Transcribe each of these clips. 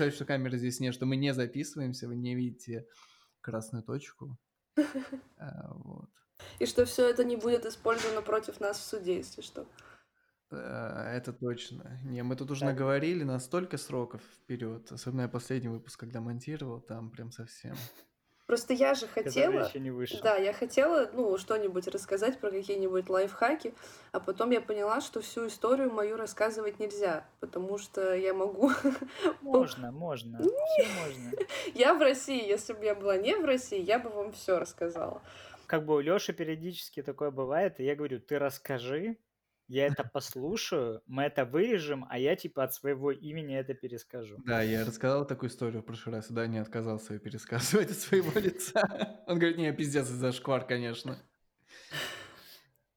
представьте, что камеры здесь нет, что мы не записываемся, вы не видите красную точку. А, вот. И что все это не будет использовано против нас в суде, если что. Э, это точно. Не, мы тут уже так. наговорили на столько сроков вперед. Особенно я последний выпуск, когда монтировал, там прям совсем. Просто я же хотела... еще не вышел. Да, я хотела, ну, что-нибудь рассказать про какие-нибудь лайфхаки, а потом я поняла, что всю историю мою рассказывать нельзя, потому что я могу... Можно, можно, все можно. Я в России, если бы я была не в России, я бы вам все рассказала. Как бы у Лёши периодически такое бывает, и я говорю, ты расскажи, я это послушаю, мы это вырежем, а я типа от своего имени это перескажу. Да, я рассказал такую историю в прошлый раз, и да, не отказался ее пересказывать от своего лица. Он говорит, не, пиздец, за шквар, конечно.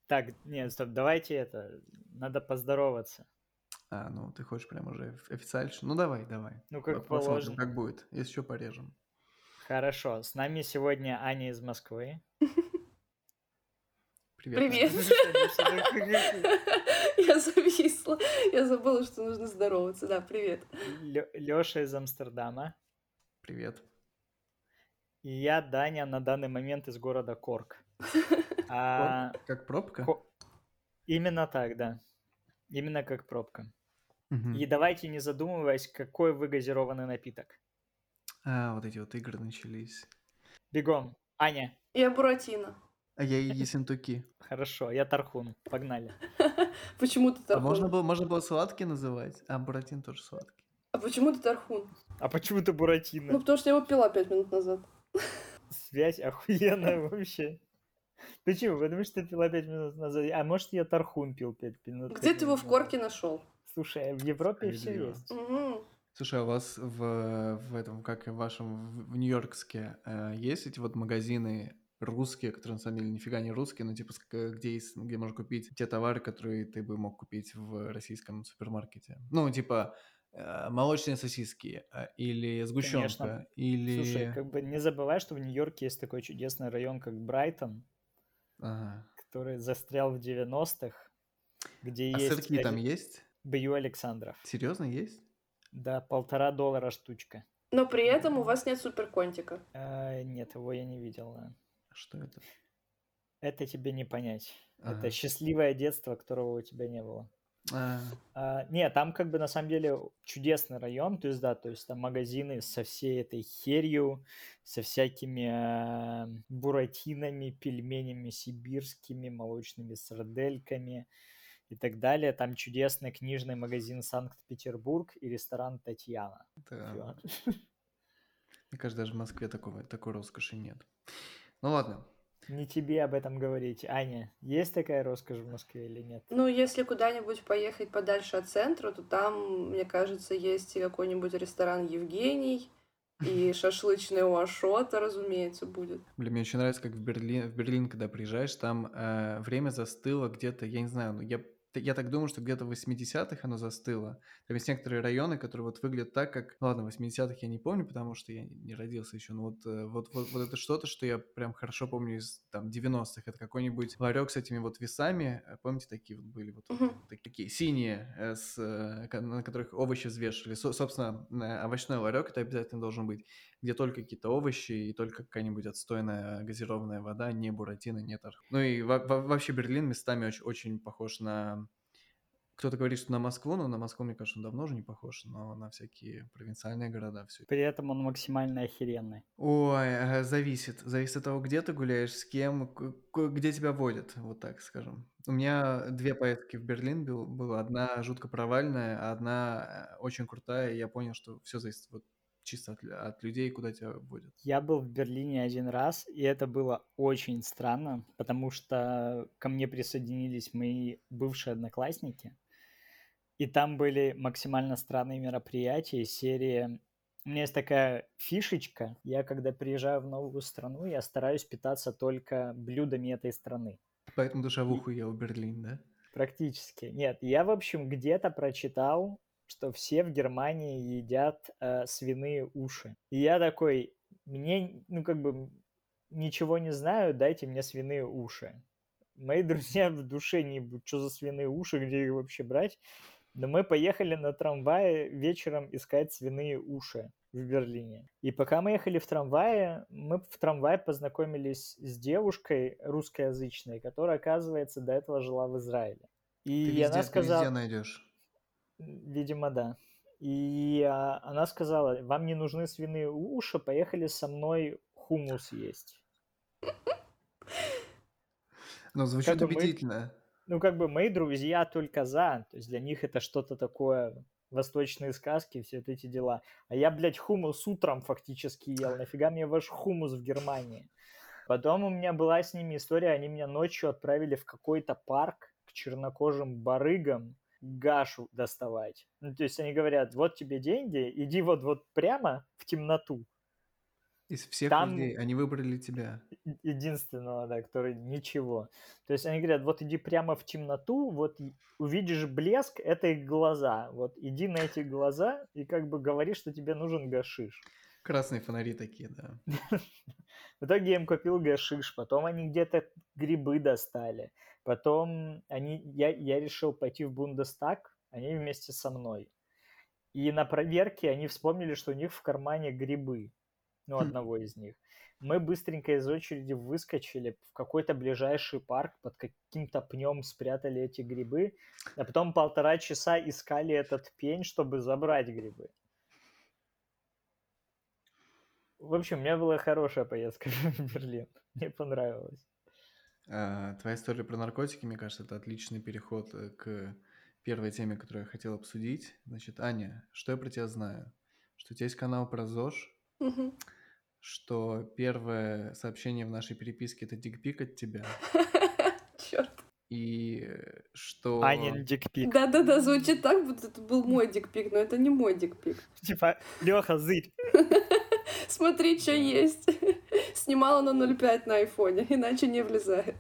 Так, нет, стоп, давайте это, надо поздороваться. А, ну ты хочешь прям уже официально? Ну давай, давай. Ну как положено. как будет, если что, порежем. Хорошо, с нами сегодня Аня из Москвы. Привет. Привет. Я зависла. Я забыла, что нужно здороваться. Да, привет. Лёша из Амстердама. Привет. И я, Даня, на данный момент из города Корк. А... Как пробка? Именно так, да. Именно как пробка. И давайте не задумываясь, какой вы газированный напиток. А, вот эти вот игры начались. Бегом. Аня. Я Буратино. А я Ессентуки. Хорошо, я Тархун. Погнали. Почему ты А можно было, можно было сладкий называть, а Буратин тоже сладкий. А почему ты Тархун? А почему ты Буратино? Ну, потому что я его пила пять минут назад. Связь охуенная вообще. Почему? Потому что ты пила пять минут назад. А может, я Тархун пил пять минут. Где ты его в корке нашел? Слушай, в Европе все есть. Слушай, а у вас в, в этом, как и в вашем, в Нью-Йоркске, э, есть эти вот магазины русские, которые на самом деле нифига не русские, но типа где, есть, где можно купить те товары, которые ты бы мог купить в российском супермаркете. Ну, типа э, молочные сосиски э, или сгущенка, Конечно. или... Слушай, как бы не забывай, что в Нью-Йорке есть такой чудесный район, как Брайтон, ага. который застрял в 90-х, где а есть... сырки там есть? Бью Александров. Серьезно, есть? Да, полтора доллара штучка. Но при этом у вас нет суперконтика. А, нет, его я не видел, да. Что это? Это тебе не понять. Ага. Это счастливое детство, которого у тебя не было. А. А, не, там как бы на самом деле чудесный район, то есть да, то есть там магазины со всей этой херью, со всякими э, буратинами, пельменями сибирскими, молочными сардельками и так далее. Там чудесный книжный магазин Санкт-Петербург и ресторан Татьяна. Да. Мне кажется, даже в Москве такого, такой роскоши нет. Ну ладно. Не тебе об этом говорить. Аня, есть такая роскошь в Москве или нет? Ну, если куда-нибудь поехать подальше от центра, то там, мне кажется, есть и какой-нибудь ресторан Евгений, и шашлычная у Ашота, разумеется, будет. Блин, мне очень нравится, как в Берлин, в Берлин когда приезжаешь, там э, время застыло где-то, я не знаю, ну, я я так думаю, что где-то в 80-х оно застыло. Там есть некоторые районы, которые вот выглядят так, как... Ну ладно, в 80-х я не помню, потому что я не родился еще, но вот, э, вот, вот, вот это что-то, что я прям хорошо помню из там 90-х. Это какой-нибудь ларек с этими вот весами. Э, помните, такие вот были вот, вот такие синие, э, с, на которых овощи взвешивали. Со, собственно, овощной ларек это обязательно должен быть, где только какие-то овощи и только какая-нибудь отстойная газированная вода, не буратино, нет арх. Ну и во- во- вообще Берлин местами очень, очень похож на кто-то говорит, что на Москву, но на Москву, мне кажется, он давно уже не похож, но на всякие провинциальные города все. При этом он максимально охеренный. Ой, зависит. Зависит от того, где ты гуляешь, с кем, где тебя водят, вот так скажем. У меня две поездки в Берлин был, было. Одна жутко провальная, а одна э, очень крутая, и я понял, что все зависит вот чисто от, от людей, куда тебя водят. Я был в Берлине один раз, и это было очень странно, потому что ко мне присоединились мои бывшие одноклассники, и там были максимально странные мероприятия, серии у меня есть такая фишечка. Я, когда приезжаю в новую страну, я стараюсь питаться только блюдами этой страны. Поэтому душевуху ел в Берлин, да? Практически. Нет, я, в общем, где-то прочитал, что все в Германии едят э, свиные уши. И я такой, мне, ну, как бы, ничего не знаю, дайте мне свиные уши. Мои друзья в душе не что за свиные уши, где их вообще брать. Но мы поехали на трамвае вечером искать свиные уши в Берлине. И пока мы ехали в трамвае, мы в трамвае познакомились с девушкой русскоязычной, которая, оказывается, до этого жила в Израиле. И ты везде, она сказала... Ты везде найдешь. Видимо, да. И а, она сказала, вам не нужны свиные уши, поехали со мной хумус есть. Ну, звучит как убедительно. Мы, ну, как бы мои друзья только за. То есть для них это что-то такое восточные сказки, все вот эти дела. А я, блядь, хумус утром фактически ел. Нафига мне ваш хумус в Германии? Потом у меня была с ними история, они меня ночью отправили в какой-то парк к чернокожим барыгам гашу доставать. Ну, то есть они говорят, вот тебе деньги, иди вот, вот прямо в темноту. Из всех Там людей они выбрали тебя. Единственного, да, который ничего. То есть они говорят, вот иди прямо в темноту, вот увидишь блеск, это их глаза. Вот иди на эти глаза и как бы говори, что тебе нужен гашиш. Красные фонари такие, да. В итоге я им купил гашиш, потом они где-то грибы достали. Потом они, я, я решил пойти в Бундестаг, они вместе со мной. И на проверке они вспомнили, что у них в кармане грибы ну, хм. одного из них. Мы быстренько из очереди выскочили в какой-то ближайший парк, под каким-то пнем спрятали эти грибы, а потом полтора часа искали этот пень, чтобы забрать грибы. В общем, у меня была хорошая поездка в Берлин. Мне понравилось. А, твоя история про наркотики, мне кажется, это отличный переход э, к первой теме, которую я хотел обсудить. Значит, Аня, что я про тебя знаю? Что у тебя есть канал про ЗОЖ, Мгм. что первое сообщение в нашей переписке это дикпик от тебя, Черт. и что... Анин дикпик. Да-да-да, звучит так, будто это был мой дикпик, но это не мой дикпик. Типа, Леха, зырь. Смотри, что есть. Снимала на 0.5 на айфоне, иначе не влезает.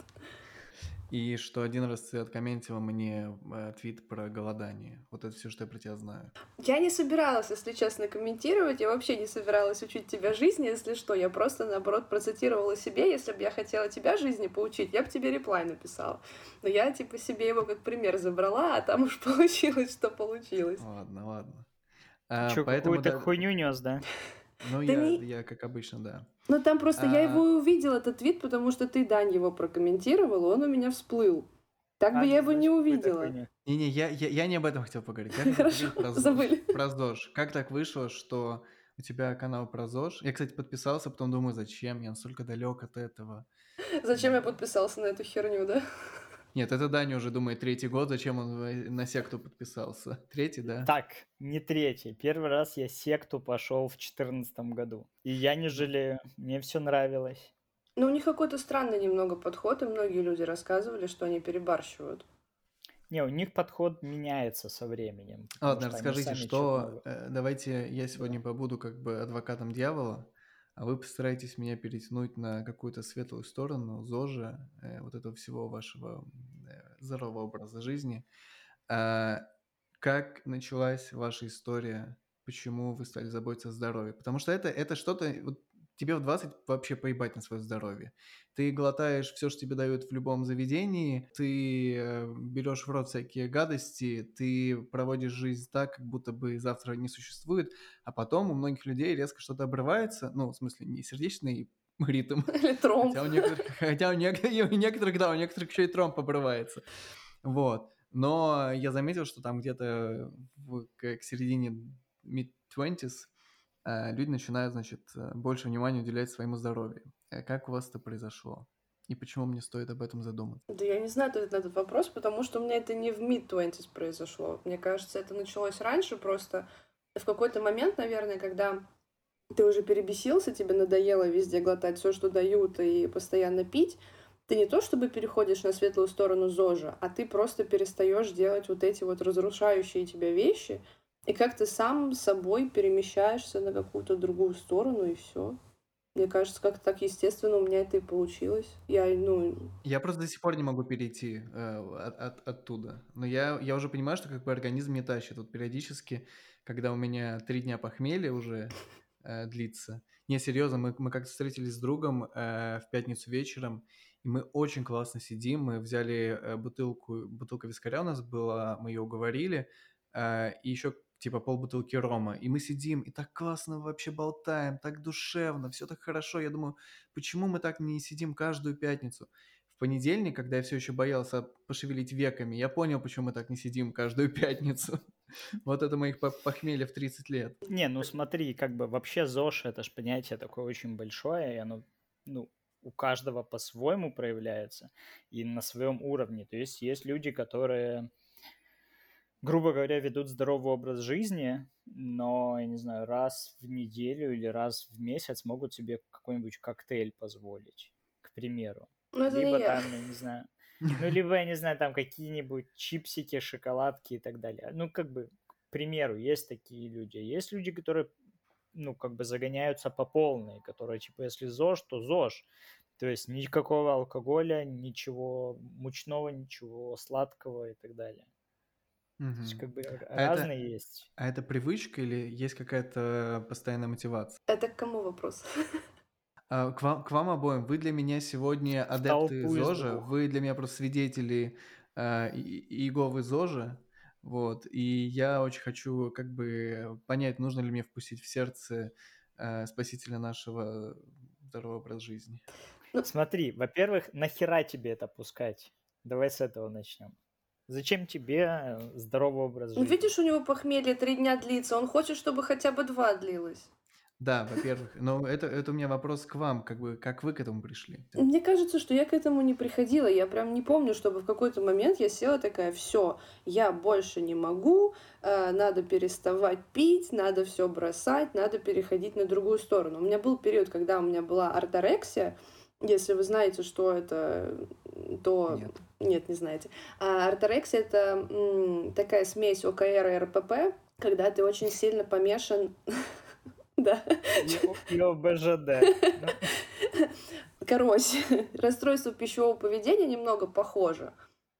И что один раз ты откомментила мне э, твит про голодание. Вот это все, что я про тебя знаю. Я не собиралась, если честно, комментировать. Я вообще не собиралась учить тебя жизни, если что. Я просто, наоборот, процитировала себе. Если бы я хотела тебя жизни поучить, я бы тебе реплай написала. Но я, типа, себе его как пример забрала, а там уж получилось, что получилось. Ладно, ладно. А, Че, какую-то да... хуйню нес, да? Ну, да я, не... я, как обычно, да. Ну, там просто а... я его увидел, этот твит, потому что ты, Дань, его прокомментировал, он у меня всплыл. Так а, бы я его не увидела. Не-не, я, я, я не об этом хотел поговорить. Я Хорошо, забыли. Про ЗОЖ. Как так вышло, что у тебя канал про ЗОЖ? Я, кстати, подписался, потом думаю, зачем? Я настолько далек от этого. Зачем я подписался на эту херню, да? Нет, это Даня уже думает третий год, зачем он на секту подписался. Третий, да? Так, не третий. Первый раз я секту пошел в четырнадцатом году. И я не жалею, мне все нравилось. Ну, у них какой-то странный немного подход, и многие люди рассказывали, что они перебарщивают. Не, у них подход меняется со временем. Ладно, расскажите, что... Э, давайте я сегодня побуду как бы адвокатом дьявола а вы постараетесь меня перетянуть на какую-то светлую сторону, ЗОЖа, э, вот этого всего вашего э, здорового образа жизни. А, как началась ваша история? Почему вы стали заботиться о здоровье? Потому что это, это что-то... Вот тебе в 20 вообще поебать на свое здоровье. Ты глотаешь все, что тебе дают в любом заведении, ты э, берешь в рот всякие гадости, ты проводишь жизнь так, как будто бы завтра не существует, а потом у многих людей резко что-то обрывается, ну, в смысле, не сердечный ритм. Или тромб. Хотя у некоторых, хотя у некоторых, у некоторых, да, у некоторых еще и тромб обрывается. Вот. Но я заметил, что там где-то к, середине mid-20s Э, люди начинают, значит, э, больше внимания уделять своему здоровью. Э, как у вас это произошло? И почему мне стоит об этом задуматься? Да я не знаю ответ на этот вопрос, потому что у меня это не в mid-20s произошло. Мне кажется, это началось раньше, просто в какой-то момент, наверное, когда ты уже перебесился, тебе надоело везде глотать все, что дают, и постоянно пить, ты не то чтобы переходишь на светлую сторону ЗОЖа, а ты просто перестаешь делать вот эти вот разрушающие тебя вещи, и как ты сам собой перемещаешься на какую-то другую сторону, и все. Мне кажется, как так естественно у меня это и получилось. Я, ну... Я просто до сих пор не могу перейти э, от, от, оттуда. Но я, я уже понимаю, что как бы организм не тащит. Вот периодически, когда у меня три дня похмелья уже э, длится. Не, серьезно, мы, мы как-то встретились с другом э, в пятницу вечером, и мы очень классно сидим. Мы взяли э, бутылку, бутылка вискаря у нас была, мы ее уговорили, э, и еще типа полбутылки рома, и мы сидим, и так классно вообще болтаем, так душевно, все так хорошо. Я думаю, почему мы так не сидим каждую пятницу? В понедельник, когда я все еще боялся пошевелить веками, я понял, почему мы так не сидим каждую пятницу. Вот это моих похмелья в 30 лет. Не, ну смотри, как бы вообще ЗОЖ, это же понятие такое очень большое, и оно, ну, у каждого по-своему проявляется и на своем уровне. То есть есть люди, которые грубо говоря, ведут здоровый образ жизни, но, я не знаю, раз в неделю или раз в месяц могут себе какой-нибудь коктейль позволить, к примеру. Ну, либо не там, я не знаю, ну, либо, я не знаю, там какие-нибудь чипсики, шоколадки и так далее. Ну, как бы, к примеру, есть такие люди. Есть люди, которые, ну, как бы загоняются по полной, которые, типа, если ЗОЖ, то ЗОЖ. То есть никакого алкоголя, ничего мучного, ничего сладкого и так далее. То есть как бы А это, разные есть. а это привычка или есть какая-то постоянная мотивация? Это к кому вопрос? А, к вам, к вам обоим. Вы для меня сегодня адепты ЗОЖа, вы для меня просто свидетели э, Иеговы ЗОЖа. Вот. И я очень хочу как бы понять, нужно ли мне впустить в сердце э, спасителя нашего здорового образа жизни. Ну, Смотри, во-первых, нахера тебе это пускать? Давай с этого начнем. Зачем тебе э, здоровый образ ну, жизни? Ну, видишь, у него похмелье три дня длится. Он хочет, чтобы хотя бы два длилось. Да, во-первых. Но это, это у меня вопрос к вам. Как, бы, как вы к этому пришли? Мне кажется, что я к этому не приходила. Я прям не помню, чтобы в какой-то момент я села такая, все, я больше не могу, э, надо переставать пить, надо все бросать, надо переходить на другую сторону. У меня был период, когда у меня была орторексия, если вы знаете, что это, то... Нет. Нет, не знаете. А орторексия — это м, такая смесь ОКР и РПП, когда ты очень сильно помешан... Да. И ОБЖД. Короче, расстройство пищевого поведения немного похоже.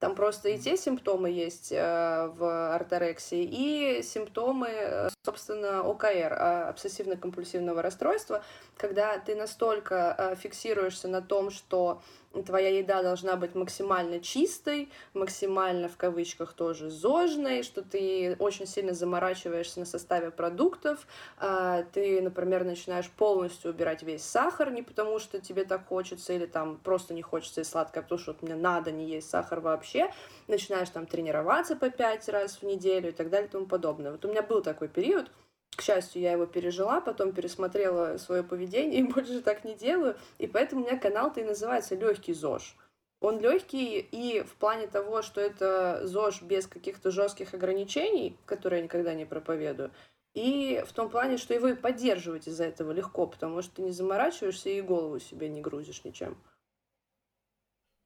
Там просто и те симптомы есть э, в орторексии, и симптомы, э, собственно, ОКР, э, обсессивно-компульсивного расстройства, когда ты настолько э, фиксируешься на том, что твоя еда должна быть максимально чистой, максимально в кавычках тоже зожной, что ты очень сильно заморачиваешься на составе продуктов, а, ты, например, начинаешь полностью убирать весь сахар, не потому что тебе так хочется, или там просто не хочется и сладкое, а потому что вот мне надо не есть сахар вообще, начинаешь там тренироваться по пять раз в неделю и так далее и тому подобное. Вот у меня был такой период, к счастью, я его пережила, потом пересмотрела свое поведение и больше так не делаю. И поэтому у меня канал-то и называется Легкий ЗОЖ. Он легкий и в плане того, что это ЗОЖ без каких-то жестких ограничений, которые я никогда не проповедую, и в том плане, что его и поддерживать из-за этого легко, потому что ты не заморачиваешься и голову себе не грузишь ничем.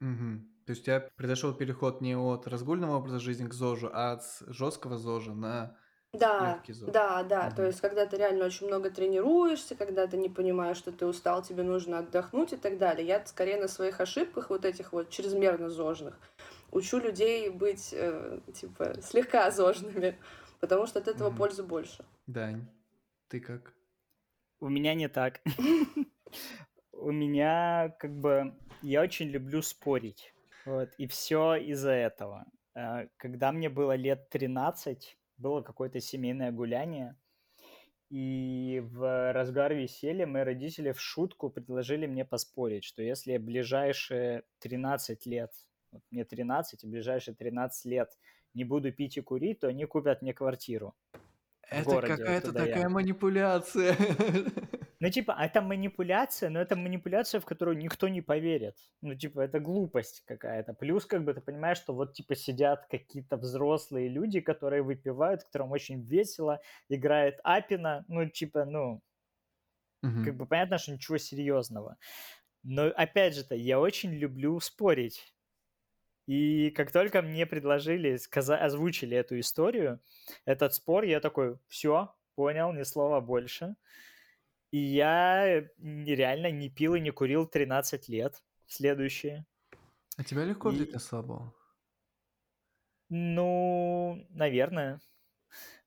Угу. То есть у тебя произошел переход не от разгульного образа жизни к ЗОЖу, а от жесткого ЗОЖа на да, Легкий да, да. То есть, когда ты реально очень много тренируешься, когда ты не понимаешь, что ты устал, тебе нужно отдохнуть и так далее. Я скорее на своих ошибках, вот этих вот чрезмерно зожных, учу людей быть, э, типа, слегка зожными, потому что от этого Мгм. пользы больше. Дань, ты как? У меня не так. У меня как бы я очень люблю спорить. Вот, и все из-за этого. Э, когда мне было лет 13, было какое-то семейное гуляние, и в разгар веселья мои родители в шутку предложили мне поспорить, что если ближайшие 13 лет, вот мне 13, и ближайшие 13 лет не буду пить и курить, то они купят мне квартиру. Это какая-то такая я. манипуляция. Ну, типа, это манипуляция, но это манипуляция, в которую никто не поверит. Ну, типа, это глупость какая-то. Плюс, как бы, ты понимаешь, что вот, типа, сидят какие-то взрослые люди, которые выпивают, которым очень весело, играет Апина, ну, типа, ну, угу. как бы понятно, что ничего серьезного. Но, опять же-то, я очень люблю спорить. И как только мне предложили, сказать, озвучили эту историю, этот спор, я такой, все, понял, ни слова больше. И я реально не пил и не курил 13 лет. Следующее. А тебя легко и... на слабо? Ну, наверное.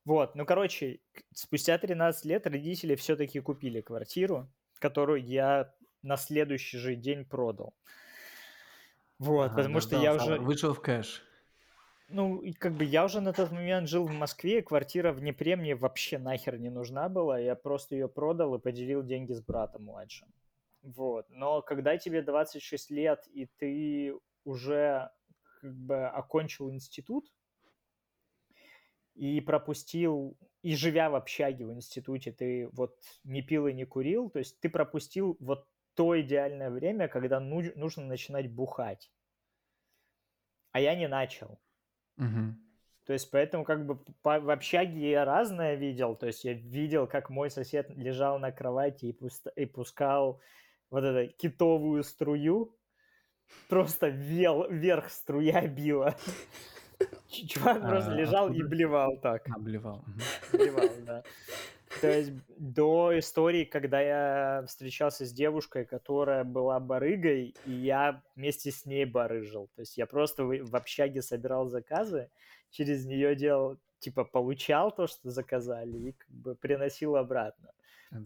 Вот, ну, короче, спустя 13 лет родители все-таки купили квартиру, которую я на следующий же день продал. Вот, ага, потому что я уже... Вышел в кэш. Ну, и как бы я уже на тот момент жил в Москве, квартира в Днепре мне вообще нахер не нужна была. Я просто ее продал и поделил деньги с братом младшим. Вот. Но когда тебе 26 лет, и ты уже как бы окончил институт, и пропустил, и живя в общаге в институте, ты вот не пил и не курил, то есть ты пропустил вот то идеальное время, когда нужно начинать бухать. А я не начал. Угу. То есть поэтому как бы по, в общаге я разное видел. То есть я видел, как мой сосед лежал на кровати и, пуст, и пускал вот эту китовую струю. Просто вел, вверх струя била. Чувак просто а, лежал и блевал так. Обливал. Блевал, да. То есть до истории, когда я встречался с девушкой, которая была барыгой, и я вместе с ней барыжил. То есть я просто в общаге собирал заказы, через нее делал, типа, получал то, что заказали, и как бы приносил обратно.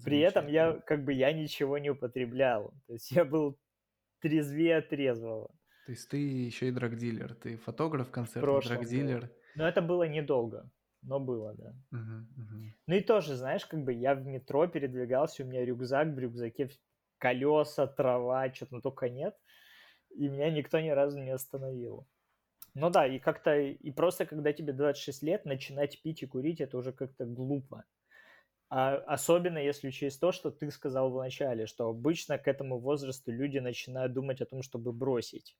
При этом я как бы я ничего не употреблял. То есть я был трезвее трезвого. То есть ты еще и драгдилер, ты фотограф, концерт, драгдилер. Но это было недолго, но было, да. Угу, угу. Ну и тоже, знаешь, как бы я в метро передвигался, у меня рюкзак, в рюкзаке колеса, трава, что-то только нет, и меня никто ни разу не остановил. Ну да, и как-то, и просто когда тебе 26 лет, начинать пить и курить, это уже как-то глупо. А особенно если учесть то, что ты сказал в начале, что обычно к этому возрасту люди начинают думать о том, чтобы бросить.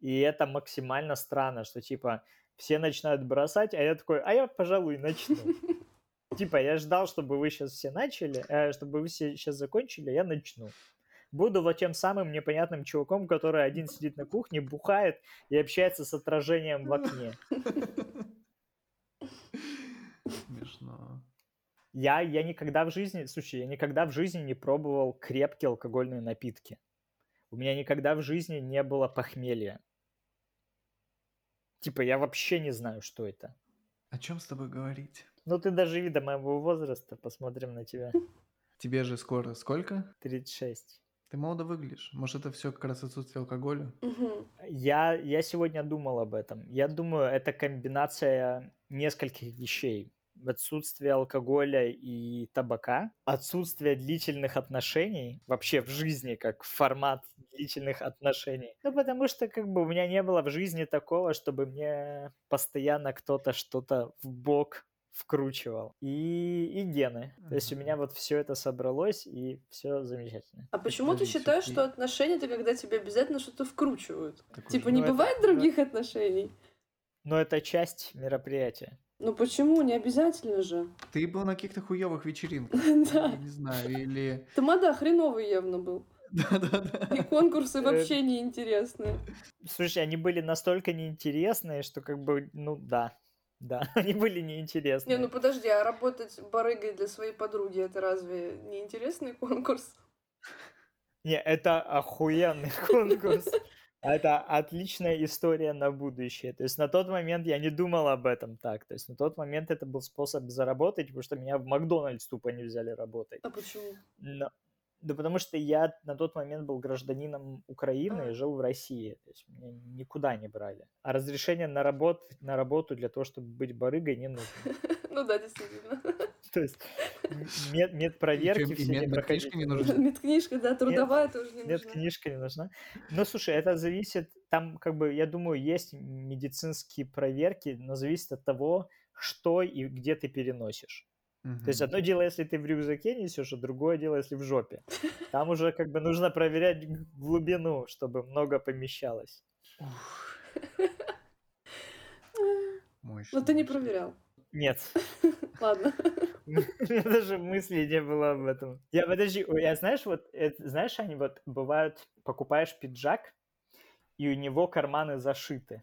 И это максимально странно, что типа все начинают бросать, а я такой, а я, пожалуй, начну. Типа, я ждал, чтобы вы сейчас все начали, э, чтобы вы все сейчас закончили, я начну. Буду вот тем самым непонятным чуваком, который один сидит на кухне, бухает и общается с отражением в окне. Смешно. Я, я никогда в жизни, слушай, я никогда в жизни не пробовал крепкие алкогольные напитки. У меня никогда в жизни не было похмелья. Типа, я вообще не знаю, что это. О чем с тобой говорить? Ну, ты даже вида моего возраста, посмотрим на тебя. Тебе же скоро сколько? 36. Ты молодо выглядишь. Может, это все как раз отсутствие алкоголя? Угу. Я, я сегодня думал об этом. Я думаю, это комбинация нескольких вещей отсутствие алкоголя и табака, отсутствие длительных отношений вообще в жизни, как формат длительных отношений. Ну, потому что как бы у меня не было в жизни такого, чтобы мне постоянно кто-то что-то в бок вкручивал. И, и гены. То есть у меня вот все это собралось, и все замечательно. А почему ты считаешь, что отношения это когда тебе обязательно что-то вкручивают? типа не бывает других отношений? Но это часть мероприятия. Ну почему? Не обязательно же. Ты был на каких-то хуёвых вечеринках. Да. Не знаю, или... Тамада хреновый явно был. Да-да-да. И конкурсы вообще неинтересные. Слушай, они были настолько неинтересные, что как бы, ну да. Да, они были неинтересные. Не, ну подожди, а работать барыгой для своей подруги, это разве не интересный конкурс? Не, это охуенный конкурс. Это отличная история на будущее. То есть на тот момент я не думал об этом так. То есть на тот момент это был способ заработать, потому что меня в Макдональдс тупо не взяли работать. А почему? Но, да потому что я на тот момент был гражданином Украины а. и жил в России. То есть меня никуда не брали. А разрешение на, работ, на работу для того, чтобы быть барыгой, не нужно. Ну да, действительно. То есть мед, медпроверки все не проходить. не нужна. Медкнижка, да, трудовая тоже не нужна. Медкнижка не нужна. Но слушай, это зависит, там как бы, я думаю, есть медицинские проверки, но зависит от того, что и где ты переносишь. То есть одно дело, если ты в рюкзаке несешь, а другое дело, если в жопе. Там уже как бы нужно проверять глубину, чтобы много помещалось. Но ты не проверял. Нет. Ладно. У меня даже мысли не было об этом. Я, подожди, я знаешь, вот, это, знаешь, они вот бывают, покупаешь пиджак, и у него карманы зашиты.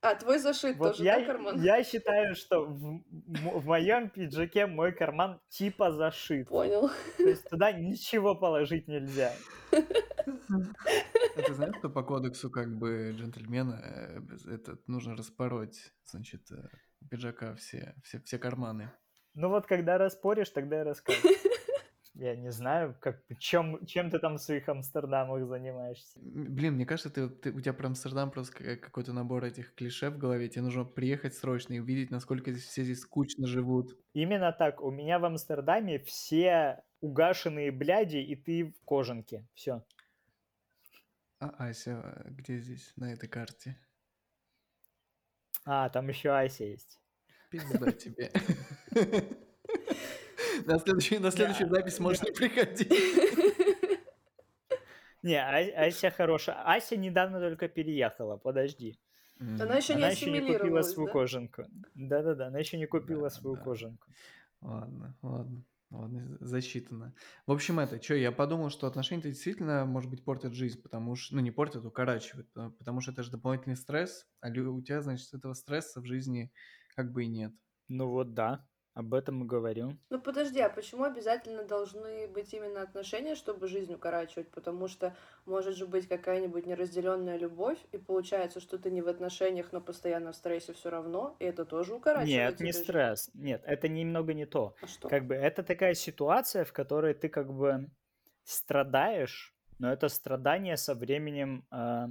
А, твой зашит вот тоже, я, да, карман? Я считаю, что в, в моем пиджаке мой карман типа зашит. Понял. То есть туда ничего положить нельзя. Это знаешь, что по кодексу как бы джентльмена э, это нужно распороть, значит, э, пиджака все, все, все карманы. Ну вот, когда распоришь, тогда и расскажешь. Я не знаю, как, чем, чем ты там в своих Амстердамах занимаешься. Блин, мне кажется, ты, ты, у тебя про Амстердам просто какой-то набор этих клише в голове. Тебе нужно приехать срочно и увидеть, насколько здесь все здесь скучно живут. Именно так. У меня в Амстердаме все угашенные бляди, и ты в кожанке. Все. А Ася где здесь на этой карте? А, там еще Ася есть. Пизда тебе. На следующую, на следующую запись можешь не приходить. Не, а, Ася хорошая. Ася недавно только переехала, подожди. Она еще не Она еще не купила свою да? кожанку. Да-да-да, она еще не купила свою кожанку. Ладно, ладно. Ладно, засчитано. В общем, это, что, я подумал, что отношения действительно, может быть, портят жизнь, потому что, ну, не портят, укорачивают, потому что это же дополнительный стресс, а у тебя, значит, этого стресса в жизни как бы и нет. Ну вот да. Об этом и говорю. Ну подожди, а почему обязательно должны быть именно отношения, чтобы жизнь укорачивать? Потому что может же быть какая-нибудь неразделенная любовь, и получается, что ты не в отношениях, но постоянно в стрессе все равно, и это тоже укорачивает. Нет, не жизнь. стресс. Нет, это немного не то. А что? Как бы это такая ситуация, в которой ты как бы страдаешь, но это страдание со временем э,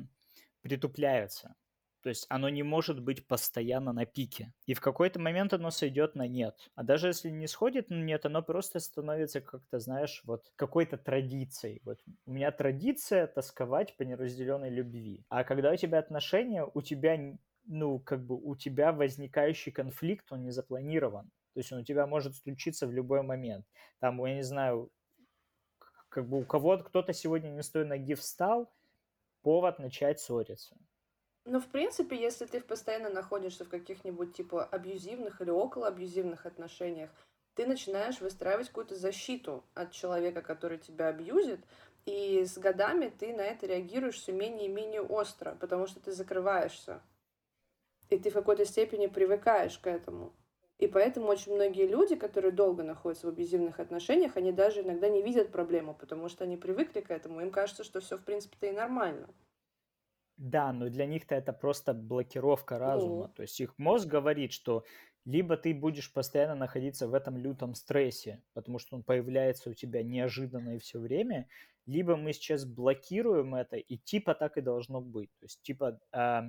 притупляется. То есть оно не может быть постоянно на пике. И в какой-то момент оно сойдет на нет. А даже если не сходит на нет, оно просто становится как-то, знаешь, вот какой-то традицией. Вот у меня традиция тосковать по неразделенной любви. А когда у тебя отношения, у тебя, ну, как бы у тебя возникающий конфликт, он не запланирован. То есть он у тебя может случиться в любой момент. Там, я не знаю, как бы у кого-то кто-то сегодня не с той ноги встал, повод начать ссориться. Ну, в принципе, если ты постоянно находишься в каких-нибудь типа абьюзивных или около абьюзивных отношениях, ты начинаешь выстраивать какую-то защиту от человека, который тебя абьюзит, и с годами ты на это реагируешь все менее и менее остро, потому что ты закрываешься. И ты в какой-то степени привыкаешь к этому. И поэтому очень многие люди, которые долго находятся в абьюзивных отношениях, они даже иногда не видят проблему, потому что они привыкли к этому. Им кажется, что все в принципе-то и нормально. Да, но для них-то это просто блокировка разума. То есть их мозг говорит, что либо ты будешь постоянно находиться в этом лютом стрессе, потому что он появляется у тебя неожиданно и все время, либо мы сейчас блокируем это, и типа так и должно быть. То есть типа э,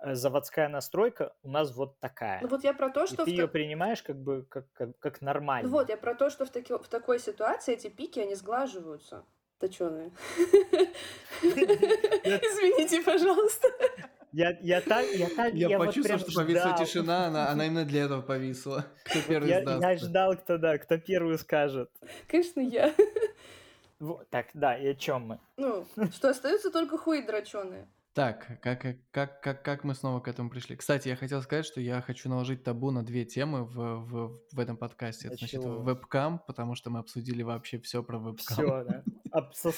заводская настройка у нас вот такая. Ну вот я про то, что... И ты ее принимаешь как бы как, как, как нормально. Ну вот, я про то, что в, таки, в такой ситуации эти пики, они сглаживаются точеные. Извините, пожалуйста. Я, я так, я так, я, я почувствовал, вот что повисла тишина, она, она именно для этого повисла. Кто первый я, Я ждал, кто да, кто первый скажет. Конечно, я. Вот, так, да, и о чем мы? Ну, что остаются только хуи дроченые. Так, как, как, как, как мы снова к этому пришли? Кстати, я хотел сказать, что я хочу наложить табу на две темы в, в, в этом подкасте. Это, значит, вебкам, потому что мы обсудили вообще все про вебкам. Все, да.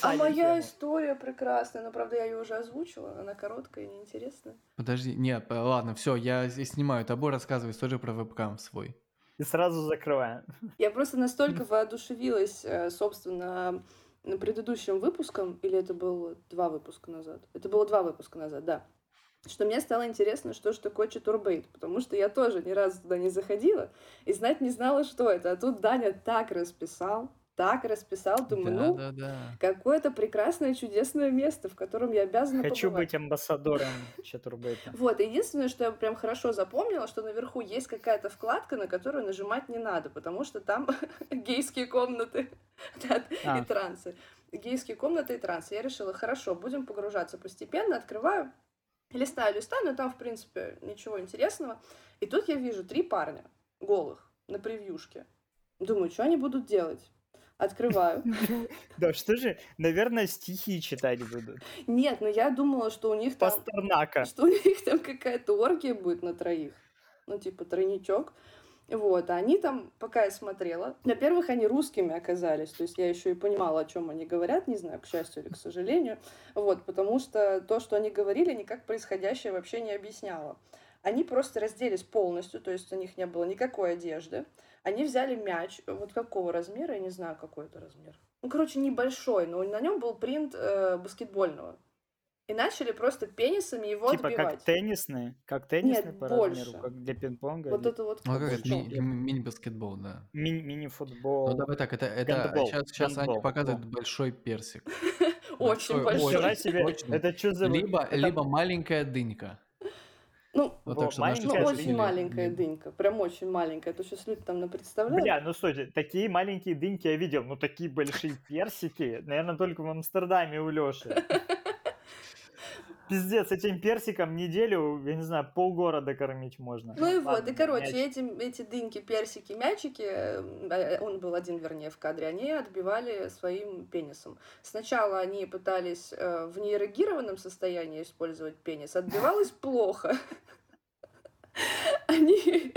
А моя история прекрасная, но правда я ее уже озвучила, она короткая и неинтересная. Подожди, нет, ладно, все, я снимаю табу, рассказывай историю про вебкам свой. И сразу закрываем. Я просто настолько воодушевилась, э, собственно, на предыдущем выпуском, или это было два выпуска назад? Это было два выпуска назад, да. Что мне стало интересно, что же такое чатурбейт, потому что я тоже ни разу туда не заходила и знать не знала, что это. А тут Даня так расписал, так расписал, думаю, да, ну, да, да. какое-то прекрасное, чудесное место, в котором я обязана Хочу побывать. быть амбассадором Чатурбейта. Вот, единственное, что я прям хорошо запомнила, что наверху есть какая-то вкладка, на которую нажимать не надо, потому что там гейские комнаты а. и трансы. Гейские комнаты и трансы. Я решила, хорошо, будем погружаться постепенно, открываю, листаю, листаю, но там, в принципе, ничего интересного. И тут я вижу три парня голых на превьюшке. Думаю, что они будут делать? Открываю. Да, что же, наверное, стихи читать будут. Нет, но я думала, что у них там... Пастернака. Что у них там какая-то оргия будет на троих. Ну, типа, тройничок. Вот, а они там, пока я смотрела, во-первых, они русскими оказались, то есть я еще и понимала, о чем они говорят, не знаю, к счастью или к сожалению, вот, потому что то, что они говорили, никак происходящее вообще не объясняло. Они просто разделись полностью, то есть у них не было никакой одежды, они взяли мяч, вот какого размера, я не знаю, какой это размер. Ну, короче, небольшой, но на нем был принт э, баскетбольного. и начали просто пенисами его Типа отбивать. как теннисные? Как теннисные Нет, по больше. размеру? Как для пинг-понга? Вот или- это вот Ну, как это, ми- ми- мини-баскетбол, да. Ми- Ну, Мини-футбол. давай так, это, это Гандбол, сейчас, сейчас Аня гандбол, показывает во. большой персик. Очень Большой, очень, себе, очень. это что за... Либо, это- либо маленькая дынька. Ну, Вот Во, так что наши ну маленькая очень слушатели маленькая дынька, прям очень маленькая. То сейчас люди там напредставляют. Бля, ну стойте, такие маленькие дыньки я видел, но такие большие персики, наверное, только в Амстердаме у Лёши. Пиздец, этим персиком неделю, я не знаю, полгорода кормить можно. Ну и вот, и короче, эти, эти дыньки, персики, мячики, э, э, он был один, вернее, в кадре, они отбивали своим пенисом. Сначала они пытались э, в неэрегированном состоянии использовать пенис, отбивалось плохо. Они,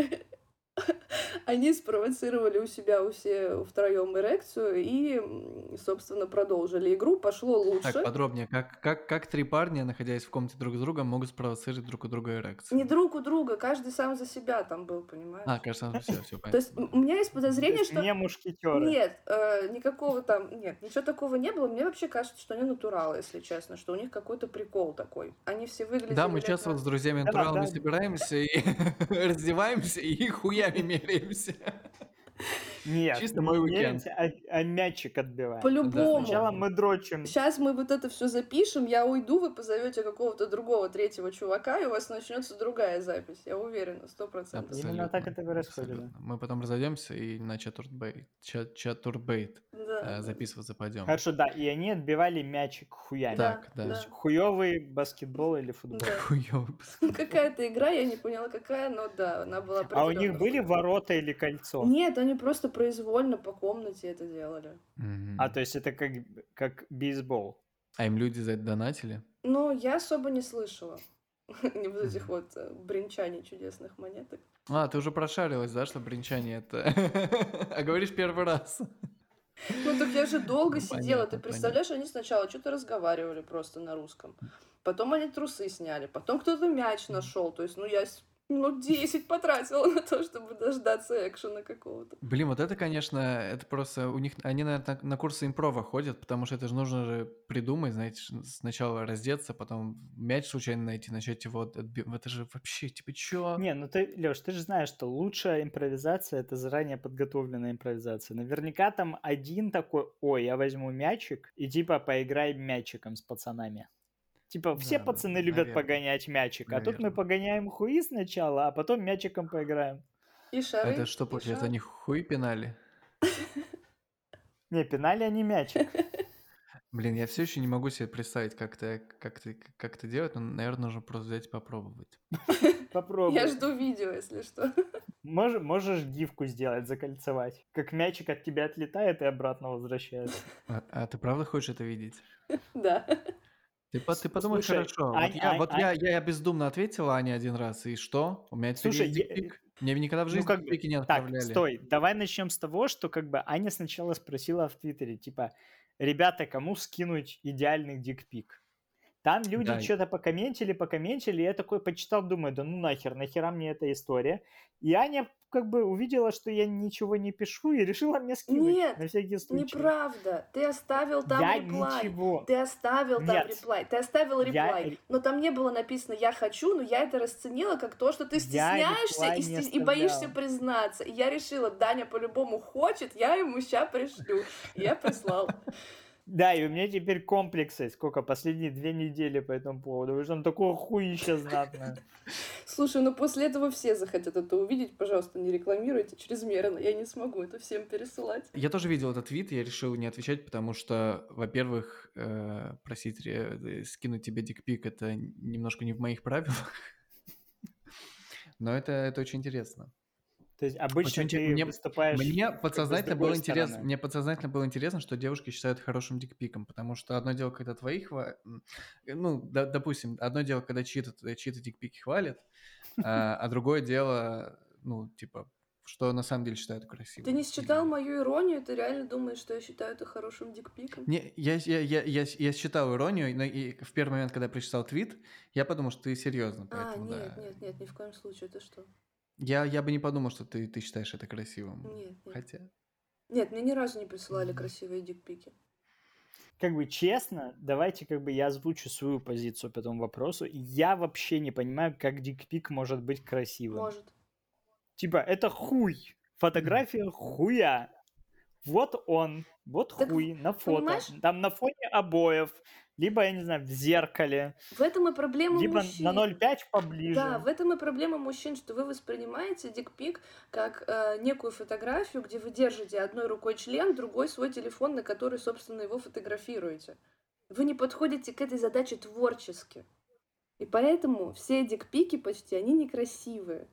они спровоцировали у себя у все втроем эрекцию и, собственно, продолжили игру. Пошло лучше. Так, подробнее, как, как, как три парня, находясь в комнате друг с другом, могут спровоцировать друг у друга эрекцию? Не друг у друга, каждый сам за себя там был, понимаешь? А, кажется, все, все То есть понятно. м- у меня есть То подозрение, есть что... не мушкетеры. Нет, э, никакого там, нет, ничего такого не было. Мне вообще кажется, что они натуралы, если честно, что у них какой-то прикол такой. Они все выглядели... Да, мы на- вот с друзьями натуралами собираемся и раздеваемся и хуями меряемся. Нет, Чисто мой уикенд. меряемся, а, а мячик отбиваем. По-любому. Сначала мы дрочим. Сейчас мы вот это все запишем, я уйду, вы позовете какого-то другого третьего чувака, и у вас начнется другая запись. Я уверена, сто процентов. Именно так это происходит, да. Мы потом разойдемся и на чатурбейт, чат, чатурбейт Да. Э, записываться пойдем. Хорошо, да, и они отбивали мячик хуями. Так, да. да. Хуёвый баскетбол или футбол. Да. Хуёвый Ну, Какая-то игра, я не поняла какая, но да, она была А у них были ворота или кольцо? Нет, они просто произвольно по комнате это делали. Мгм. А, то есть это как, как бейсбол. А им люди за это донатили? Но я особо не слышала. Не вот этих вот э, бренчаний чудесных монеток. А, ты уже прошарилась, да, что бренчание это... А говоришь первый раз. Ну так я же долго Ну, сидела. Ты представляешь, они сначала что-то разговаривали просто на русском. Потом они трусы сняли. Потом кто-то мяч нашел. То есть, ну я минут 10 потратила на то, чтобы дождаться экшена какого-то. Блин, вот это, конечно, это просто у них, они, наверное, на, на курсы импрова ходят, потому что это же нужно же придумать, знаете, сначала раздеться, потом мяч случайно найти, начать его отбивать. Это же вообще, типа, чё? Не, ну ты, Леш, ты же знаешь, что лучшая импровизация это заранее подготовленная импровизация. Наверняка там один такой, ой, я возьму мячик и типа поиграем мячиком с пацанами. Типа все Да, пацаны любят наверно. погонять мячик, а тут мы погоняем хуи сначала, а потом мячиком поиграем. И шары. Это что, получается, они хуй пинали? Не, пинали они мячик. Блин, я все еще не могу себе представить, как это, как это, как это делать, но, наверное, нужно просто взять и попробовать. Попробуй. Я жду видео, если что. Можешь, можешь гифку сделать, закольцевать. Как мячик от тебя отлетает и обратно возвращается. А, а ты правда хочешь это видеть? Да. Ты, ты подумай Слушай, хорошо. Ань- вот я, Ань- вот Ань- я, я бездумно ответила Ане один раз, и что? У меня теперь Слушай, есть я- дикпик. Мне никогда в Ну, жизни как бы, дикпики не Так, отправляли. стой, давай начнем с того, что как бы Аня сначала спросила в Твиттере, типа, ребята, кому скинуть идеальный дикпик? Там люди Да. что-то покомментили, покомментили, я такой почитал, думаю, да ну нахер, нахера мне эта история? И Аня как бы увидела, что я ничего не пишу и решила мне скинуть Нет, на всякий случай. Неправда. Ты оставил там я реплай. ничего. Ты оставил там Нет. реплай. Ты оставил Я реплай. ре- Но там не было написано «я хочу», но я это расценила как то, что ты Я стесняешься и, сте- и боишься признаться. И я решила, Даня по-любому хочет, я ему ща пришлю. И я прислал. Да, и у меня теперь комплексы, сколько, последние две недели по этому поводу, потому что там такое хуище знатное. Слушай, ну после этого все захотят это увидеть. Пожалуйста, не рекламируйте чрезмерно. Я не смогу это всем пересылать. Я тоже видел этот твит, я решил не отвечать, потому что, во-первых, э, просить э, скинуть тебе дикпик это немножко не в моих правилах. Но это, это очень интересно. То есть обычно Очень ты мне- выступаешь Мне как бы с подсознательно было интересно, мне подсознательно было интересно, что девушки считают хорошим дикпиком, потому что одно дело, когда твои хва- м, ну, да- допустим, одно дело, когда чьи-то чьи-то дикпики хвалят, а, а другое дело, ну, типа, что на самом деле считают красивым. Ты не считал мою иронию? Ты реально думаешь, что я считаю это хорошим дикпиком? Не, я, я, я, я, я считал иронию, но и в первый момент, когда я прочитал твит, я подумал, что ты серьезно, А, поэтому нет, да. нет, нет, ни в коем случае. Это что? Я, я бы не подумал, что ты, ты считаешь это красивым. Нет, нет. Хотя... Нет, мне ни разу не присылали красивые дикпики. как бы честно, давайте как бы я озвучу свою позицию по этому вопросу. Я вообще не понимаю, как дикпик может быть красивым. Может. Типа, это хуй. Фотография хуя. Вот он, вот так, хуй на фото. Понимаешь? Там на фоне обоев, либо, я не знаю, в зеркале. В этом и проблема либо мужчин. на 0,5 поближе. Да, в этом и проблема мужчин, что вы воспринимаете дикпик как э, некую фотографию, где вы держите одной рукой член, другой свой телефон, на который, собственно, его фотографируете. Вы не подходите к этой задаче творчески. И поэтому все дикпики почти, они некрасивые.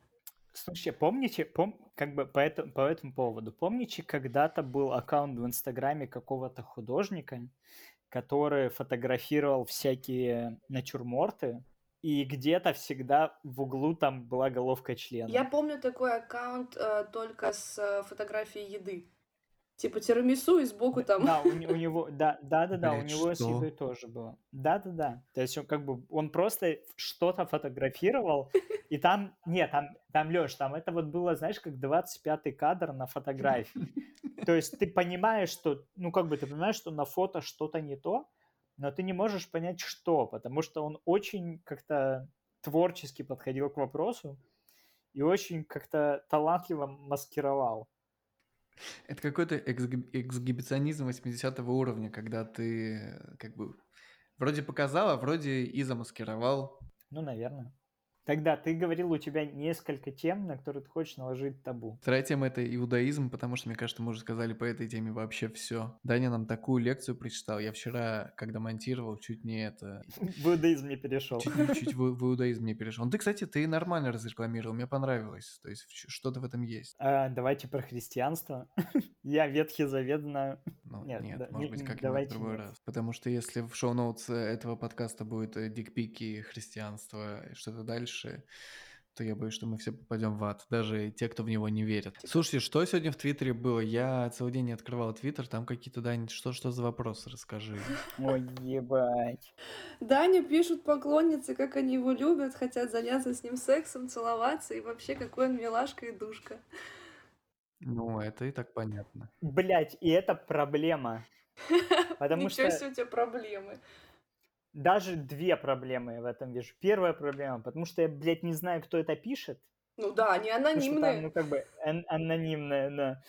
Слушайте, помните, пом, как бы по, это, по этому поводу, помните, когда-то был аккаунт в Инстаграме какого-то художника, который фотографировал всякие натюрморты, и где-то всегда в углу там была головка члена. Я помню такой аккаунт э, только с э, фотографией еды. Типа тирамису и сбоку там. Да, у, у него, да, да, да, да, у него с едой тоже было. Да, да, да. То есть он как бы, он просто что-то фотографировал, и там, нет, там, там, Леш, там это вот было, знаешь, как 25-й кадр на фотографии. То есть ты понимаешь, что, ну как бы ты понимаешь, что на фото что-то не то, но ты не можешь понять, что, потому что он очень как-то творчески подходил к вопросу и очень как-то талантливо маскировал. Это какой-то эксгибиционизм 80 уровня, когда ты как бы вроде показал, а вроде и замаскировал. Ну, наверное. Тогда ты говорил, у тебя несколько тем, на которые ты хочешь наложить табу. Вторая тема — это иудаизм, потому что, мне кажется, мы уже сказали по этой теме вообще все. Даня нам такую лекцию прочитал. Я вчера, когда монтировал, чуть не это... В иудаизм не перешел. Чуть, в, иудаизм не перешел. Ну, ты, кстати, ты нормально разрекламировал, мне понравилось. То есть что-то в этом есть. А, давайте про христианство. Я Ветхий Завет знаю. Ну, нет, может быть, как-нибудь в другой раз. Потому что если в шоу-ноутс этого подкаста будет э, дикпики, христианство и что-то дальше, дальше, то я боюсь, что мы все попадем в ад, даже те, кто в него не верит. Слушайте, что сегодня в Твиттере было? Я целый день не открывал Твиттер, там какие-то, Дань, что, что за вопросы, расскажи. Ой, ебать. Даня пишут поклонницы, как они его любят, хотят заняться с ним сексом, целоваться, и вообще какой он милашка и душка. Ну, это и так понятно. Блять, и это проблема. Потому Ничего что... себе у тебя проблемы даже две проблемы я в этом вижу. Первая проблема, потому что я, блядь, не знаю, кто это пишет. Ну да, они анонимные. Там, ну, как бы, ан- анонимные, да.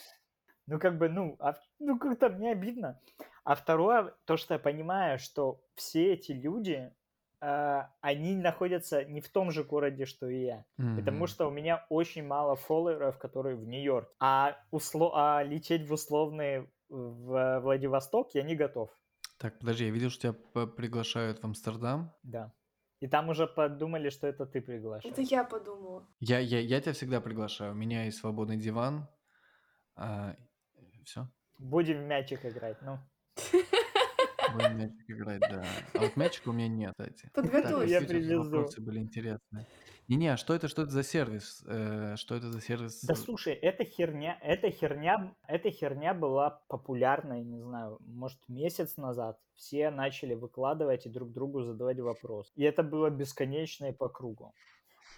Ну, как бы, ну, а, ну, как-то мне обидно. А второе, то, что я понимаю, что все эти люди, э, они находятся не в том же городе, что и я. Mm-hmm. Потому что у меня очень мало фолловеров, которые в Нью-Йорк. А, усло- а лететь в условный в Владивосток я не готов. Так, подожди, я видел, что тебя приглашают в Амстердам. Да. И там уже подумали, что это ты приглашаешь. Это я подумала. Я, я, я тебя всегда приглашаю. У меня есть свободный диван. А, все. Будем в мячик играть, ну. Будем в мячик играть, да. А вот мячика у меня нет, кстати. Подготовь. Я привезу. Вопросы были интересные. Не-не, а что это, что это за сервис? Э, что это за сервис? Да слушай, эта херня, эта херня, эта херня была популярна, не знаю, может месяц назад. Все начали выкладывать и друг другу задавать вопрос. И это было бесконечно и по кругу.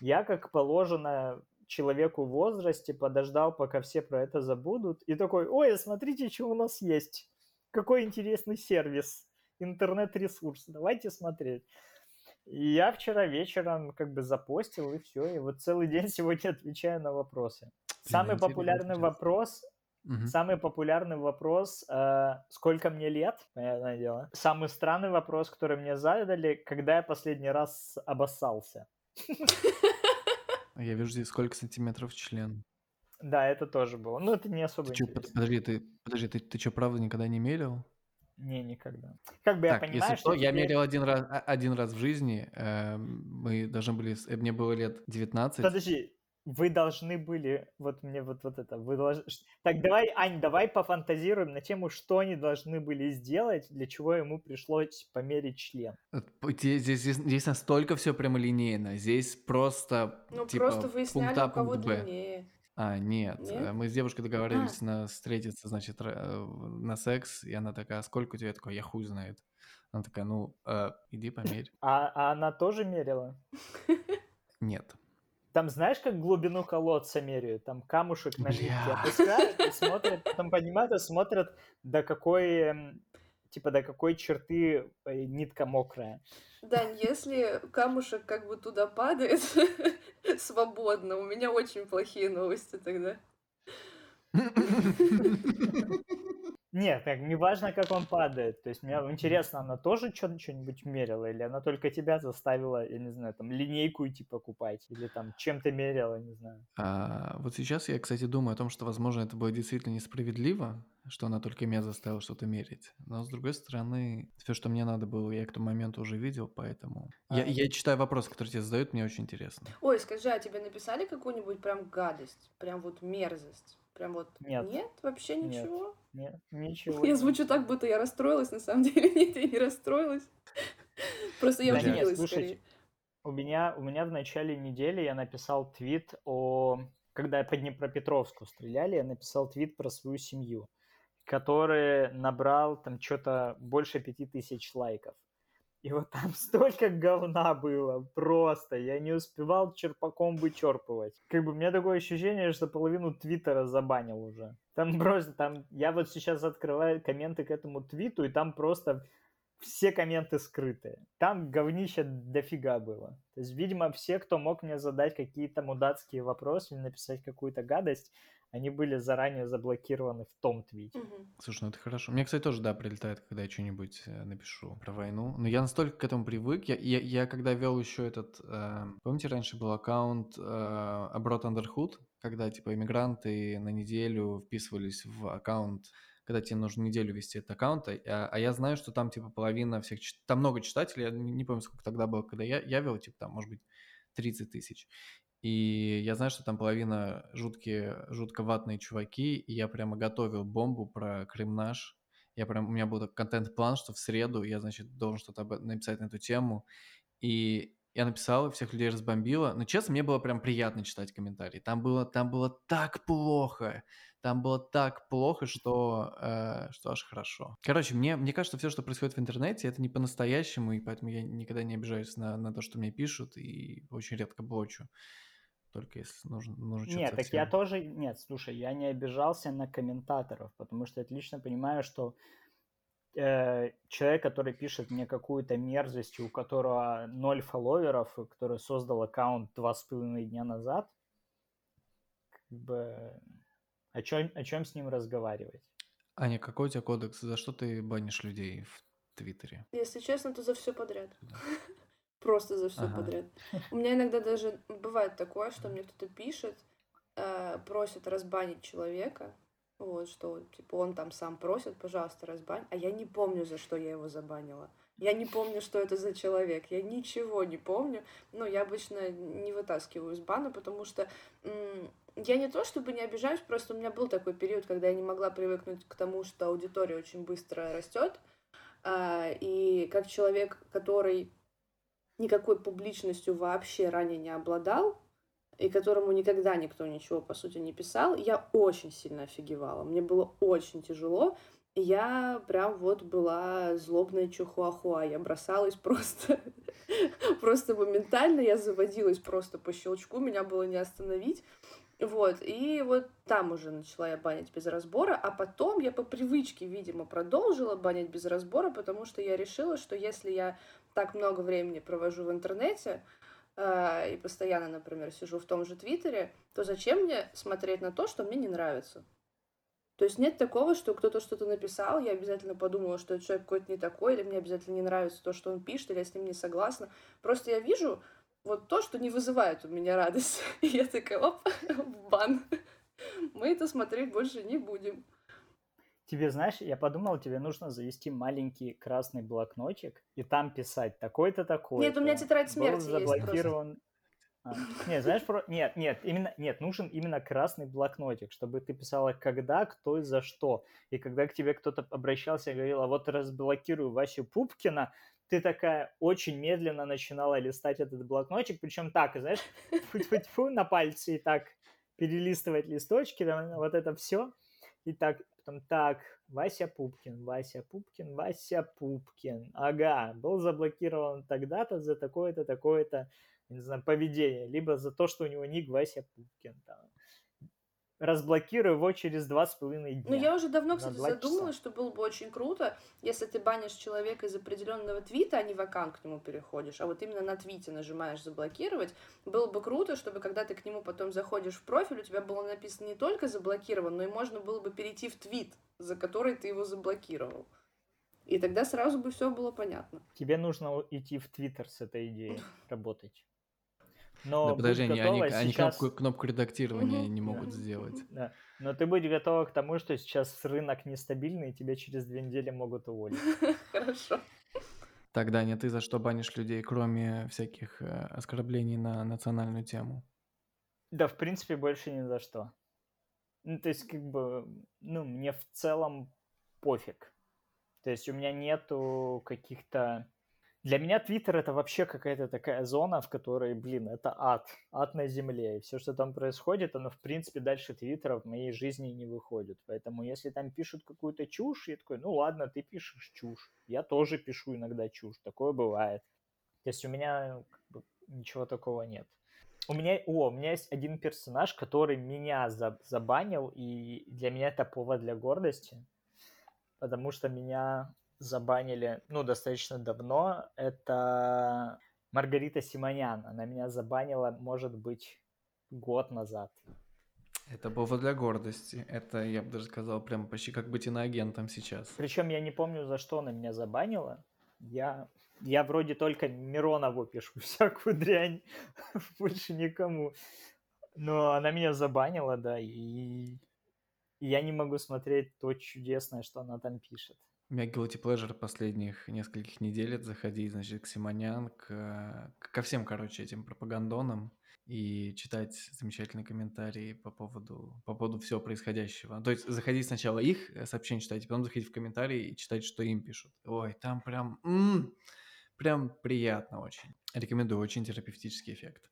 Я, как положено человеку в возрасте, подождал, пока все про это забудут, и такой, ой, смотрите, что у нас есть. Какой интересный сервис, интернет-ресурс, давайте смотреть. И я вчера вечером как бы запостил, и все. И вот целый день сегодня отвечаю на вопросы. Самый популярный вопрос Угу. Самый популярный вопрос, э, сколько мне лет, понятное дело. Самый странный вопрос, который мне задали, когда я последний раз обоссался. Я вижу здесь сколько сантиметров член. Да, это тоже было. Ну, это не особо ты чё, подожди, ты, подожди, ты, ты что, правда никогда не мерил? Не, никогда. Как бы так, я понимаю, если что, я теперь... мерил один раз, а, один раз в жизни. Э, мы должны были, э, мне было лет 19. Подожди, вы должны были, вот мне вот, вот это, вы должны... Так, давай, Ань, давай пофантазируем на тему, что они должны были сделать, для чего ему пришлось померить член. Здесь, здесь, здесь настолько все прямолинейно, здесь просто, Ну, типа, просто выясняли, пункт А, у кого пункт Б. длиннее. А, нет. Нет? э, Мы с девушкой договаривались на встретиться, значит, э, на секс, и она такая, «А сколько у тебя? Я такой, я хуй знает. Она такая, ну, э, иди померь. А, а она тоже мерила? Нет. Там знаешь, как глубину колодца меряют? Там камушек на Бля. опускают и смотрят, потом поднимают и смотрят, до какой, эм, типа, до какой черты э, нитка мокрая. Дань, если камушек как бы туда падает свободно, у меня очень плохие новости тогда. Нет, так не важно, как он падает. То есть мне интересно, она тоже что-нибудь мерила, или она только тебя заставила, я не знаю, там линейку идти покупать, или там чем-то мерила, не знаю. А, вот сейчас я, кстати, думаю о том, что, возможно, это будет действительно несправедливо, что она только меня заставила что-то мерить. Но, с другой стороны, все, что мне надо было, я к тому моменту уже видел, поэтому... А, я, я читаю вопросы, которые тебе задают, мне очень интересно. Ой, скажи, а тебе написали какую-нибудь прям гадость? Прям вот мерзость? Прям вот нет, нет вообще ничего? Нет, нет ничего. Я звучу так, будто я расстроилась, на самом деле нет, я не расстроилась. Просто я удивилась скорее. У меня, у меня в начале недели я написал твит о... Когда по Днепропетровску стреляли, я написал твит про свою семью, который набрал там что-то больше пяти тысяч лайков. И вот там столько говна было, просто. Я не успевал черпаком вычерпывать. Как бы у меня такое ощущение, что половину твиттера забанил уже. Там просто, там, я вот сейчас открываю комменты к этому твиту, и там просто все комменты скрытые. Там говнища дофига было. То есть, видимо, все, кто мог мне задать какие-то мудацкие вопросы или написать какую-то гадость, они были заранее заблокированы в том твите. Угу. Слушай, ну это хорошо. Мне, кстати, тоже, да, прилетает, когда я что-нибудь э, напишу про войну. Но я настолько к этому привык. Я, я, я когда вел еще этот... Э, помните, раньше был аккаунт э, Abroad Underhood, когда, типа, иммигранты на неделю вписывались в аккаунт когда тебе нужно неделю вести этот аккаунт, а, а я знаю, что там, типа, половина всех... Там много читателей, я не, не помню, сколько тогда было, когда я, я вел, типа, там, может быть, 30 тысяч. И я знаю, что там половина жуткие, жутко ватные чуваки, и я прямо готовил бомбу про Крым наш. Я прям, у меня был контент-план, что в среду я, значит, должен что-то написать на эту тему. И я написал, всех людей разбомбило. Но, честно, мне было прям приятно читать комментарии. Там было, там было так плохо. Там было так плохо, что, э, что аж хорошо. Короче, мне, мне кажется, все, что происходит в интернете, это не по-настоящему, и поэтому я никогда не обижаюсь на, на то, что мне пишут, и очень редко блочу только если нужно, нужно что-то Нет, так я тоже... Нет, слушай, я не обижался на комментаторов, потому что отлично понимаю, что э, человек, который пишет мне какую-то мерзость, у которого ноль фолловеров, который создал аккаунт два с половиной дня назад, как бы... О чем, о чем с ним разговаривать? Аня, какой у тебя кодекс? За что ты банишь людей в Твиттере? Если честно, то за все подряд. Да. Просто за все ага. подряд. У меня иногда даже бывает такое, что мне кто-то пишет, э, просит разбанить человека, вот, что, типа, он там сам просит, пожалуйста, разбань, а я не помню, за что я его забанила. Я не помню, что это за человек, я ничего не помню, но я обычно не вытаскиваю из бана, потому что м- я не то чтобы не обижаюсь, просто у меня был такой период, когда я не могла привыкнуть к тому, что аудитория очень быстро растет, а, и как человек, который никакой публичностью вообще ранее не обладал, и которому никогда никто ничего, по сути, не писал, я очень сильно офигевала. Мне было очень тяжело. Я прям вот была злобная чухуахуа. Я бросалась просто, просто моментально. Я заводилась просто по щелчку. Меня было не остановить. Вот, и вот там уже начала я банить без разбора, а потом я по привычке, видимо, продолжила банить без разбора, потому что я решила, что если я так много времени провожу в интернете э, и постоянно, например, сижу в том же Твиттере, то зачем мне смотреть на то, что мне не нравится? То есть нет такого, что кто-то что-то написал, я обязательно подумала, что этот человек какой-то не такой, или мне обязательно не нравится то, что он пишет, или я с ним не согласна. Просто я вижу вот то, что не вызывает у меня радость. И я такая, оп, бан. Мы это смотреть больше не будем. Тебе, знаешь, я подумал, тебе нужно завести маленький красный блокнотик и там писать такой-то такой. Нет, у меня тетрадь смерти был заблокирован. Есть а, нет, знаешь, про... нет, нет, именно, нет, нужен именно красный блокнотик, чтобы ты писала, когда, кто и за что. И когда к тебе кто-то обращался и говорил, а вот разблокирую Васю Пупкина, ты такая очень медленно начинала листать этот блокнотик, причем так, знаешь, фу на пальцы и так перелистывать листочки, вот это все. И так, потом так, Вася Пупкин, Вася Пупкин, Вася Пупкин. Ага, был заблокирован тогда-то за такое-то, такое-то, не знаю, поведение. Либо за то, что у него ник Вася Пупкин. Там. Разблокирую его через два с половиной дня. Ну, я уже давно, кстати, задумалась, что было бы очень круто, если ты банишь человека из определенного твита, а не в аккаунт к нему переходишь, а вот именно на твите нажимаешь заблокировать. Было бы круто, чтобы когда ты к нему потом заходишь в профиль, у тебя было написано не только заблокирован, но и можно было бы перейти в твит, за который ты его заблокировал. И тогда сразу бы все было понятно. Тебе нужно идти в Твиттер с этой идеей работать. Но да подожди, они, они, сейчас... они кнопку, кнопку редактирования не могут сделать. Да. Но ты будь готова к тому, что сейчас рынок нестабильный, и тебя через две недели могут уволить. Хорошо. Тогда не ты за что банишь людей, кроме всяких э, оскорблений на национальную тему? Да, в принципе, больше ни за что. Ну, то есть, как бы, ну, мне в целом пофиг. То есть у меня нету каких-то для меня Твиттер это вообще какая-то такая зона, в которой, блин, это ад, ад на земле. И все, что там происходит, оно, в принципе, дальше Твиттера в моей жизни не выходит. Поэтому, если там пишут какую-то чушь, я такой, ну ладно, ты пишешь чушь. Я тоже пишу иногда чушь, такое бывает. То есть у меня как бы, ничего такого нет. У меня, о, у меня есть один персонаж, который меня забанил, и для меня это повод для гордости, потому что меня забанили, ну, достаточно давно. Это Маргарита Симонян. Она меня забанила, может быть, год назад. Это повод для гордости. Это, я бы даже сказал, прям почти как быть иноагентом сейчас. Причем я не помню, за что она меня забанила. Я, я вроде только Миронову пишу всякую дрянь, больше никому. Но она меня забанила, да, и, и я не могу смотреть то чудесное, что она там пишет. У меня guilty pleasure последних нескольких недель это заходить, значит, к Симонян, к, ко всем, короче, этим пропагандонам и читать замечательные комментарии по поводу, по поводу всего происходящего. То есть заходить сначала их э, сообщения читать, потом заходить в комментарии и читать, что им пишут. Ой, там прям, м-м, прям приятно очень. Рекомендую, очень терапевтический эффект.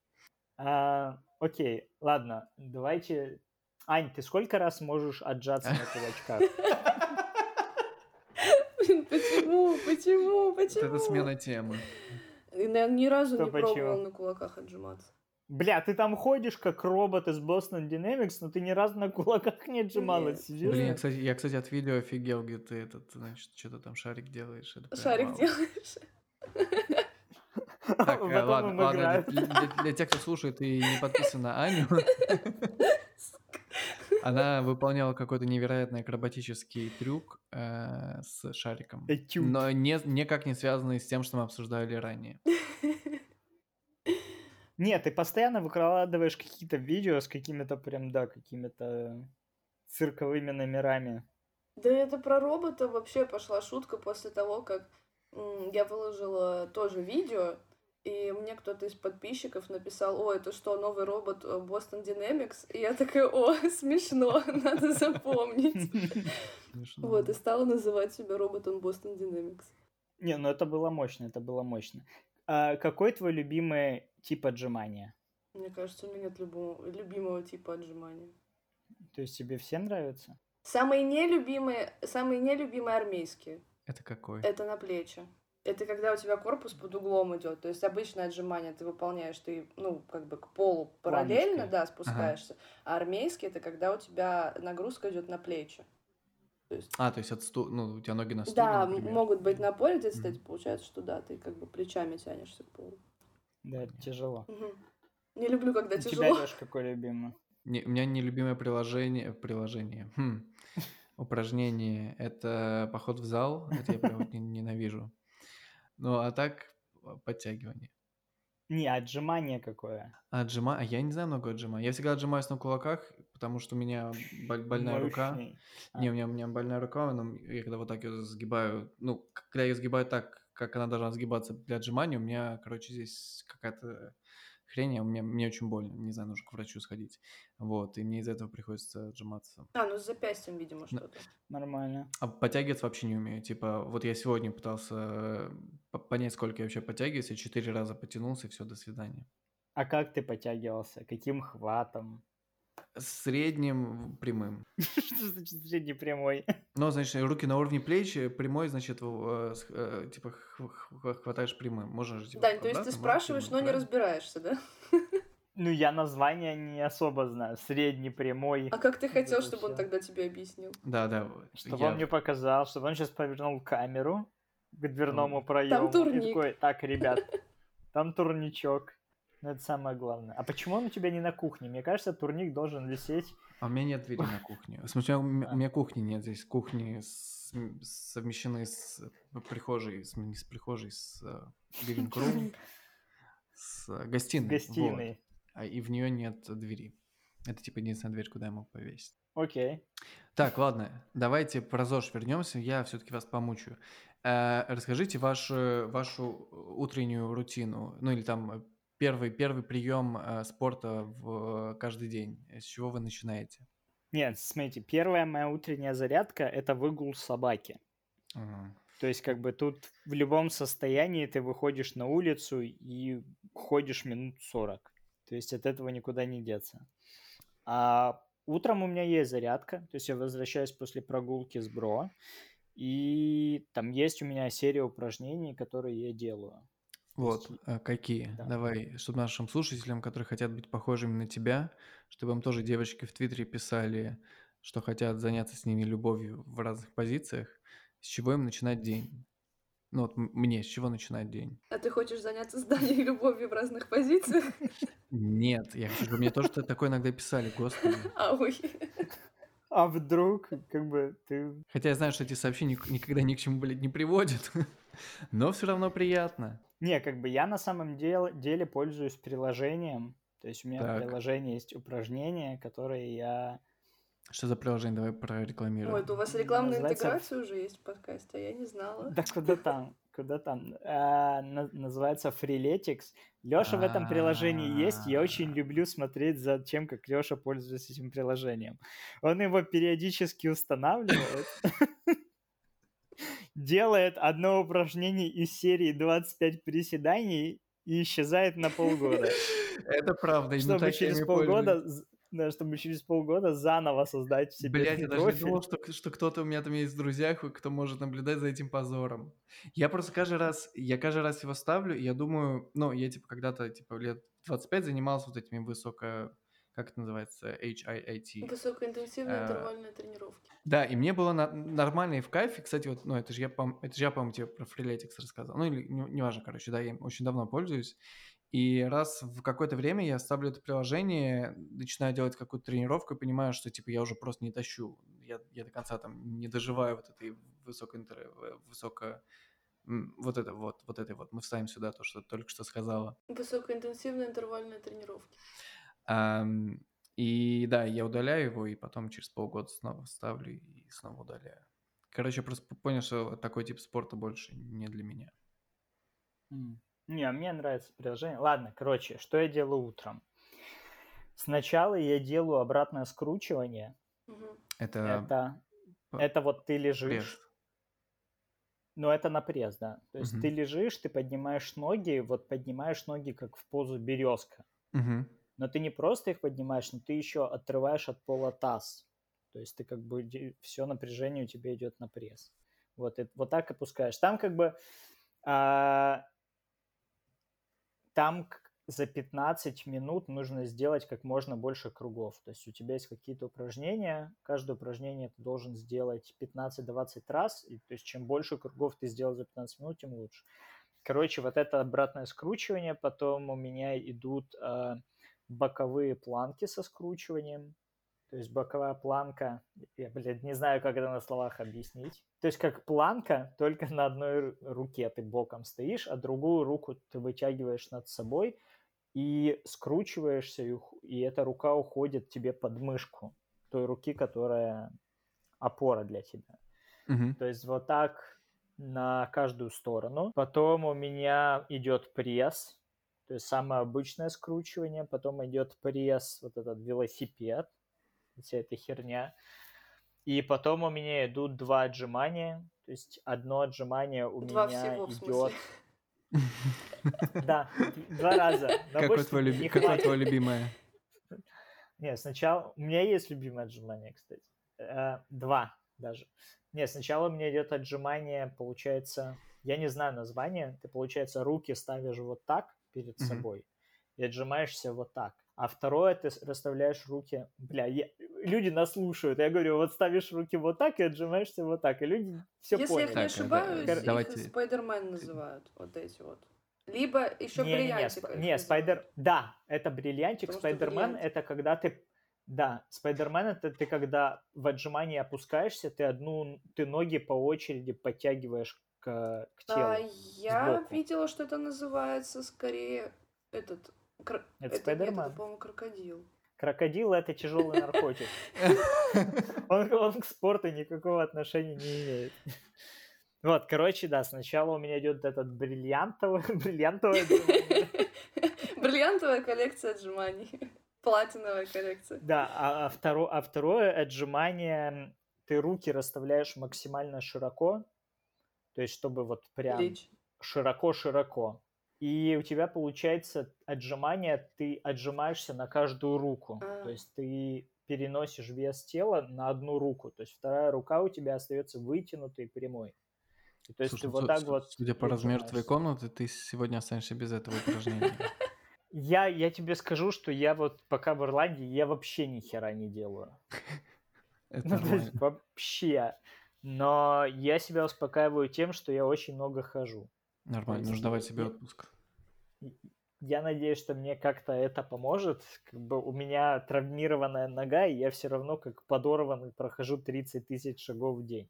А, окей, ладно, давайте... Ань, ты сколько раз можешь отжаться на кулачках? Почему? Почему? Это смена темы. Я ни разу Что не почему? пробовал на кулаках отжиматься. Бля, ты там ходишь как робот из Boston Dynamics, но ты ни разу на кулаках не отжималась. Нет. Блин, я, кстати, я, кстати, от видео офигел, где ты этот, значит, что-то там шарик делаешь. Это шарик делаешь. Так, э, ладно, ладно для, для, для тех, кто слушает и не подписан на Аню, она выполняла какой-то невероятный акробатический трюк э, с шариком. Этюд. Но не, никак не связанный с тем, что мы обсуждали ранее. Нет, ты постоянно выкладываешь какие-то видео с какими-то прям, да, какими-то цирковыми номерами. Да это про робота вообще пошла шутка после того, как я выложила тоже видео, и мне кто-то из подписчиков написал, о, это что, новый робот э, Boston Dynamics? И я такая, о, смешно, надо запомнить. Вот, и стала называть себя роботом Boston Dynamics. Не, ну это было мощно, это было мощно. А какой твой любимый тип отжимания? Мне кажется, у меня нет любого, любимого типа отжимания. То есть тебе все нравятся? Самые нелюбимые, самые нелюбимые армейские. Это какой? Это на плечи. Это когда у тебя корпус под углом идет. То есть обычное отжимание ты выполняешь, ты, ну, как бы к полу параллельно, да, спускаешься. Ага. А армейский это когда у тебя нагрузка идет на плечи. То есть... А, то есть от сту... ну, у тебя ноги на стуле, Да, например. могут быть на поле, где, кстати, mm-hmm. получается, что да, ты как бы плечами тянешься к полу. Да, это тяжело. Угу. Не люблю, когда у тяжело. У тебя, Леш, какое любимое? Не, у меня нелюбимое приложение, приложение, хм, упражнение, это поход в зал, это я прям ненавижу. Ну, а так подтягивание. Не, отжимание какое. Отжимание? А я не знаю много отжиманий. Я всегда отжимаюсь на кулаках, потому что у меня больная рука. А. Не, у меня, у меня больная рука, но я когда вот так ее сгибаю, ну, когда я ее сгибаю так, как она должна сгибаться для отжимания, у меня, короче, здесь какая-то хрень, а мне, мне очень больно, не знаю, нужно к врачу сходить. Вот, и мне из-за этого приходится отжиматься. А, ну с запястьем, видимо, что-то. Нормально. А подтягиваться вообще не умею. Типа, вот я сегодня пытался понять, сколько я вообще подтягиваюсь, я четыре раза потянулся, и все, до свидания. А как ты подтягивался? Каким хватом? Средним прямым. Что значит средний прямой? Ну, значит, руки на уровне плеч, прямой, значит, э, э, типа хватаешь прямым. Можно же, типа, Дань, то есть ты спрашиваешь, но не разбираешься, да? Ну, я название не особо знаю. Средний, прямой. А как ты хотел, чтобы он тогда тебе объяснил? Да, да. Чтобы он мне показал, чтобы он сейчас повернул камеру к дверному проему. Там турник. такой, так, ребят, там турничок. Ну, это самое главное. А почему он у тебя не на кухне? Мне кажется, турник должен висеть... А у меня нет двери на кухне. В смысле, у меня, а. у меня кухни нет. Здесь кухни с, совмещены с прихожей, с, не с прихожей, с living room, с гостиной. Гостиной. Вот. А, и в нее нет двери. Это типа единственная дверь, куда я мог повесить. Окей. Так, ладно, давайте про ЗОЖ вернемся. Я все-таки вас помучаю. Э, расскажите вашу, вашу утреннюю рутину, ну или там первый, первый прием э, спорта в каждый день. С чего вы начинаете? Нет, смотрите, первая моя утренняя зарядка – это выгул собаки. Ага. То есть, как бы тут в любом состоянии ты выходишь на улицу и ходишь минут 40. То есть от этого никуда не деться. А утром у меня есть зарядка, то есть я возвращаюсь после прогулки с бро, и там есть у меня серия упражнений, которые я делаю. Вот, есть, а какие? Да. Давай, чтобы нашим слушателям, которые хотят быть похожими на тебя, чтобы им тоже девочки в Твиттере писали, что хотят заняться с ними любовью в разных позициях, с чего им начинать день? Ну вот мне, с чего начинать день? А ты хочешь заняться зданием любовью в разных позициях? Нет, я хочу, чтобы мне тоже такое иногда писали, господи. А, ой. А вдруг, как бы, ты... Хотя я знаю, что эти сообщения никогда ни к чему, блядь, не приводят, но все равно приятно. Не, как бы я на самом деле, деле пользуюсь приложением, то есть у меня так. в приложении есть упражнения, которые я что за приложение? Давай прорекламируем. Ой, это у вас рекламная Называется... интеграция уже есть в подкасте, а я не знала. Да куда там? Куда там? А, называется Freeletics. Лёша в этом приложении есть. Я очень люблю смотреть за тем, как Лёша пользуется этим приложением. Он его периодически устанавливает. Делает одно упражнение из серии 25 приседаний и исчезает на полгода. Это правда. Чтобы через полгода да, чтобы через полгода заново создать себе Блять, я даже не думал, что, что кто-то у меня там есть в друзьях, кто может наблюдать за этим позором. Я просто каждый раз, я каждый раз его ставлю, и я думаю, ну, я типа когда-то, типа, лет 25 занимался вот этими высоко, как это называется, HIIT. Высокоинтенсивные uh, интервальные тренировки. Да, и мне было на, нормально и в кайфе. Кстати, вот, ну, это же я, это же я, по-моему, тебе про Freeletics рассказал. Ну, или неважно, не короче, да, я им очень давно пользуюсь. И раз в какое-то время я ставлю это приложение, начинаю делать какую-то тренировку и понимаю, что типа я уже просто не тащу. Я, я до конца там не доживаю вот этой высокой, высоко вот это вот, вот это вот. Мы вставим сюда то, что только что сказала. Высокоинтенсивные интервальные тренировки. И да, я удаляю его, и потом через полгода снова ставлю и снова удаляю. Короче, просто понял, что такой тип спорта больше не для меня. Не, мне нравится приложение. Ладно, короче, что я делаю утром? Сначала я делаю обратное скручивание. Это... Это, это вот ты лежишь. Пресс. Ну, это на пресс, да. То есть угу. ты лежишь, ты поднимаешь ноги, вот поднимаешь ноги как в позу березка. Угу. Но ты не просто их поднимаешь, но ты еще отрываешь от пола таз. То есть ты как бы все напряжение у тебя идет на пресс. Вот, и, вот так опускаешь. Там как бы а, там за 15 минут нужно сделать как можно больше кругов. То есть у тебя есть какие-то упражнения, каждое упражнение ты должен сделать 15-20 раз, и, то есть чем больше кругов ты сделал за 15 минут, тем лучше. Короче, вот это обратное скручивание, потом у меня идут э, боковые планки со скручиванием, то есть боковая планка, я, блядь, не знаю, как это на словах объяснить. То есть как планка, только на одной руке ты боком стоишь, а другую руку ты вытягиваешь над собой и скручиваешься, и, и эта рука уходит тебе под мышку той руки, которая опора для тебя. Угу. То есть вот так на каждую сторону. Потом у меня идет пресс, то есть самое обычное скручивание. Потом идет пресс, вот этот велосипед вся эта херня. И потом у меня идут два отжимания. То есть одно отжимание у два меня идет... Да, два раза. Какое твое любимое? Нет, сначала... У меня есть любимое отжимание, кстати. Э, два даже. Нет, сначала у меня идет отжимание, получается... Я не знаю название. Ты, получается, руки ставишь вот так перед собой и отжимаешься вот так А второе, ты расставляешь руки. Бля, я... люди нас слушают. Я говорю, вот ставишь руки вот так и отжимаешься вот так. И люди все Если поняли. я не ошибаюсь, так, давайте... их Спайдермен называют. Вот эти вот. Либо еще не, бриллиантик. Не, не, не, спайдер... Да, это бриллиантик. Спайдермен это когда ты... Да, Спайдермен это ты когда в отжимании опускаешься, ты одну, ты ноги по очереди подтягиваешь к, к телу. А, я сбоку. видела, что это называется скорее этот Кр... Это, это Спайдермен. Это, по-моему, крокодил. Крокодил это тяжелый наркотик. Он, он к спорту никакого отношения не имеет. Вот, короче, да, сначала у меня идет этот бриллиантовый, бриллиантовый Бриллиантовая коллекция отжиманий. Платиновая коллекция. Да, а, а, второ, а второе отжимание, ты руки расставляешь максимально широко, то есть чтобы вот прям широко-широко. И у тебя получается отжимание, ты отжимаешься на каждую руку. А. То есть ты переносишь вес тела на одну руку. То есть вторая рука у тебя остается вытянутой прямой. И, то есть Слушай, ты вот так вот... Судя по размеру твоей комнаты, ты сегодня останешься без этого упражнения. Я, я тебе скажу, что я вот пока в Ирландии, я вообще ни хера не делаю. Это ну, то есть вообще. Но я себя успокаиваю тем, что я очень много хожу. Нормально, нужно давать себе отпуск. Я надеюсь, что мне как-то это поможет. Как бы у меня травмированная нога, и я все равно как подорванный прохожу 30 тысяч шагов в день.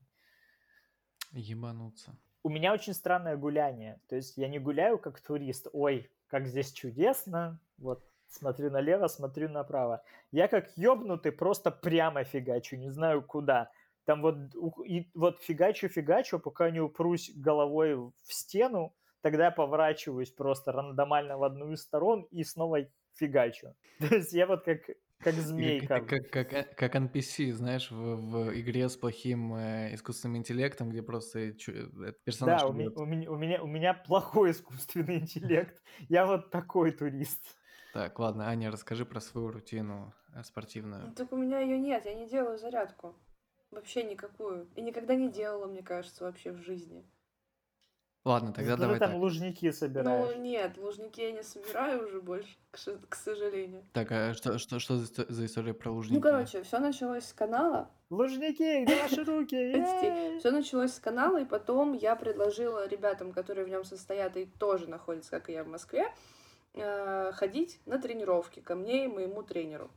Ебануться. У меня очень странное гуляние. То есть я не гуляю как турист. Ой, как здесь чудесно. Вот смотрю налево, смотрю направо. Я как ёбнутый просто прямо фигачу, не знаю куда там вот, и, вот фигачу-фигачу, пока не упрусь головой в стену, тогда я поворачиваюсь просто рандомально в одну из сторон и снова фигачу. То есть я вот как как змейка. Как, как, как, как NPC, знаешь, в, в игре с плохим э, искусственным интеллектом, где просто чу, э, персонаж... Да, у, у, меня, у, меня, у меня плохой искусственный интеллект. Я вот такой турист. Так, ладно, Аня, расскажи про свою рутину э, спортивную. Ну, так у меня ее нет, я не делаю зарядку. Вообще никакую. И никогда не делала, мне кажется, вообще в жизни. Ладно, тогда ну, давай ты там так. лужники собираешь. Ну нет, лужники я не собираю уже больше, к, к сожалению. Так, а что, что, что за, за история про лужники? Ну, короче, все началось с канала. Лужники, где ваши руки? Все началось с канала, и потом я предложила ребятам, которые в нем состоят и тоже находятся, как и я в Москве, э, ходить на тренировки ко мне и моему тренеру.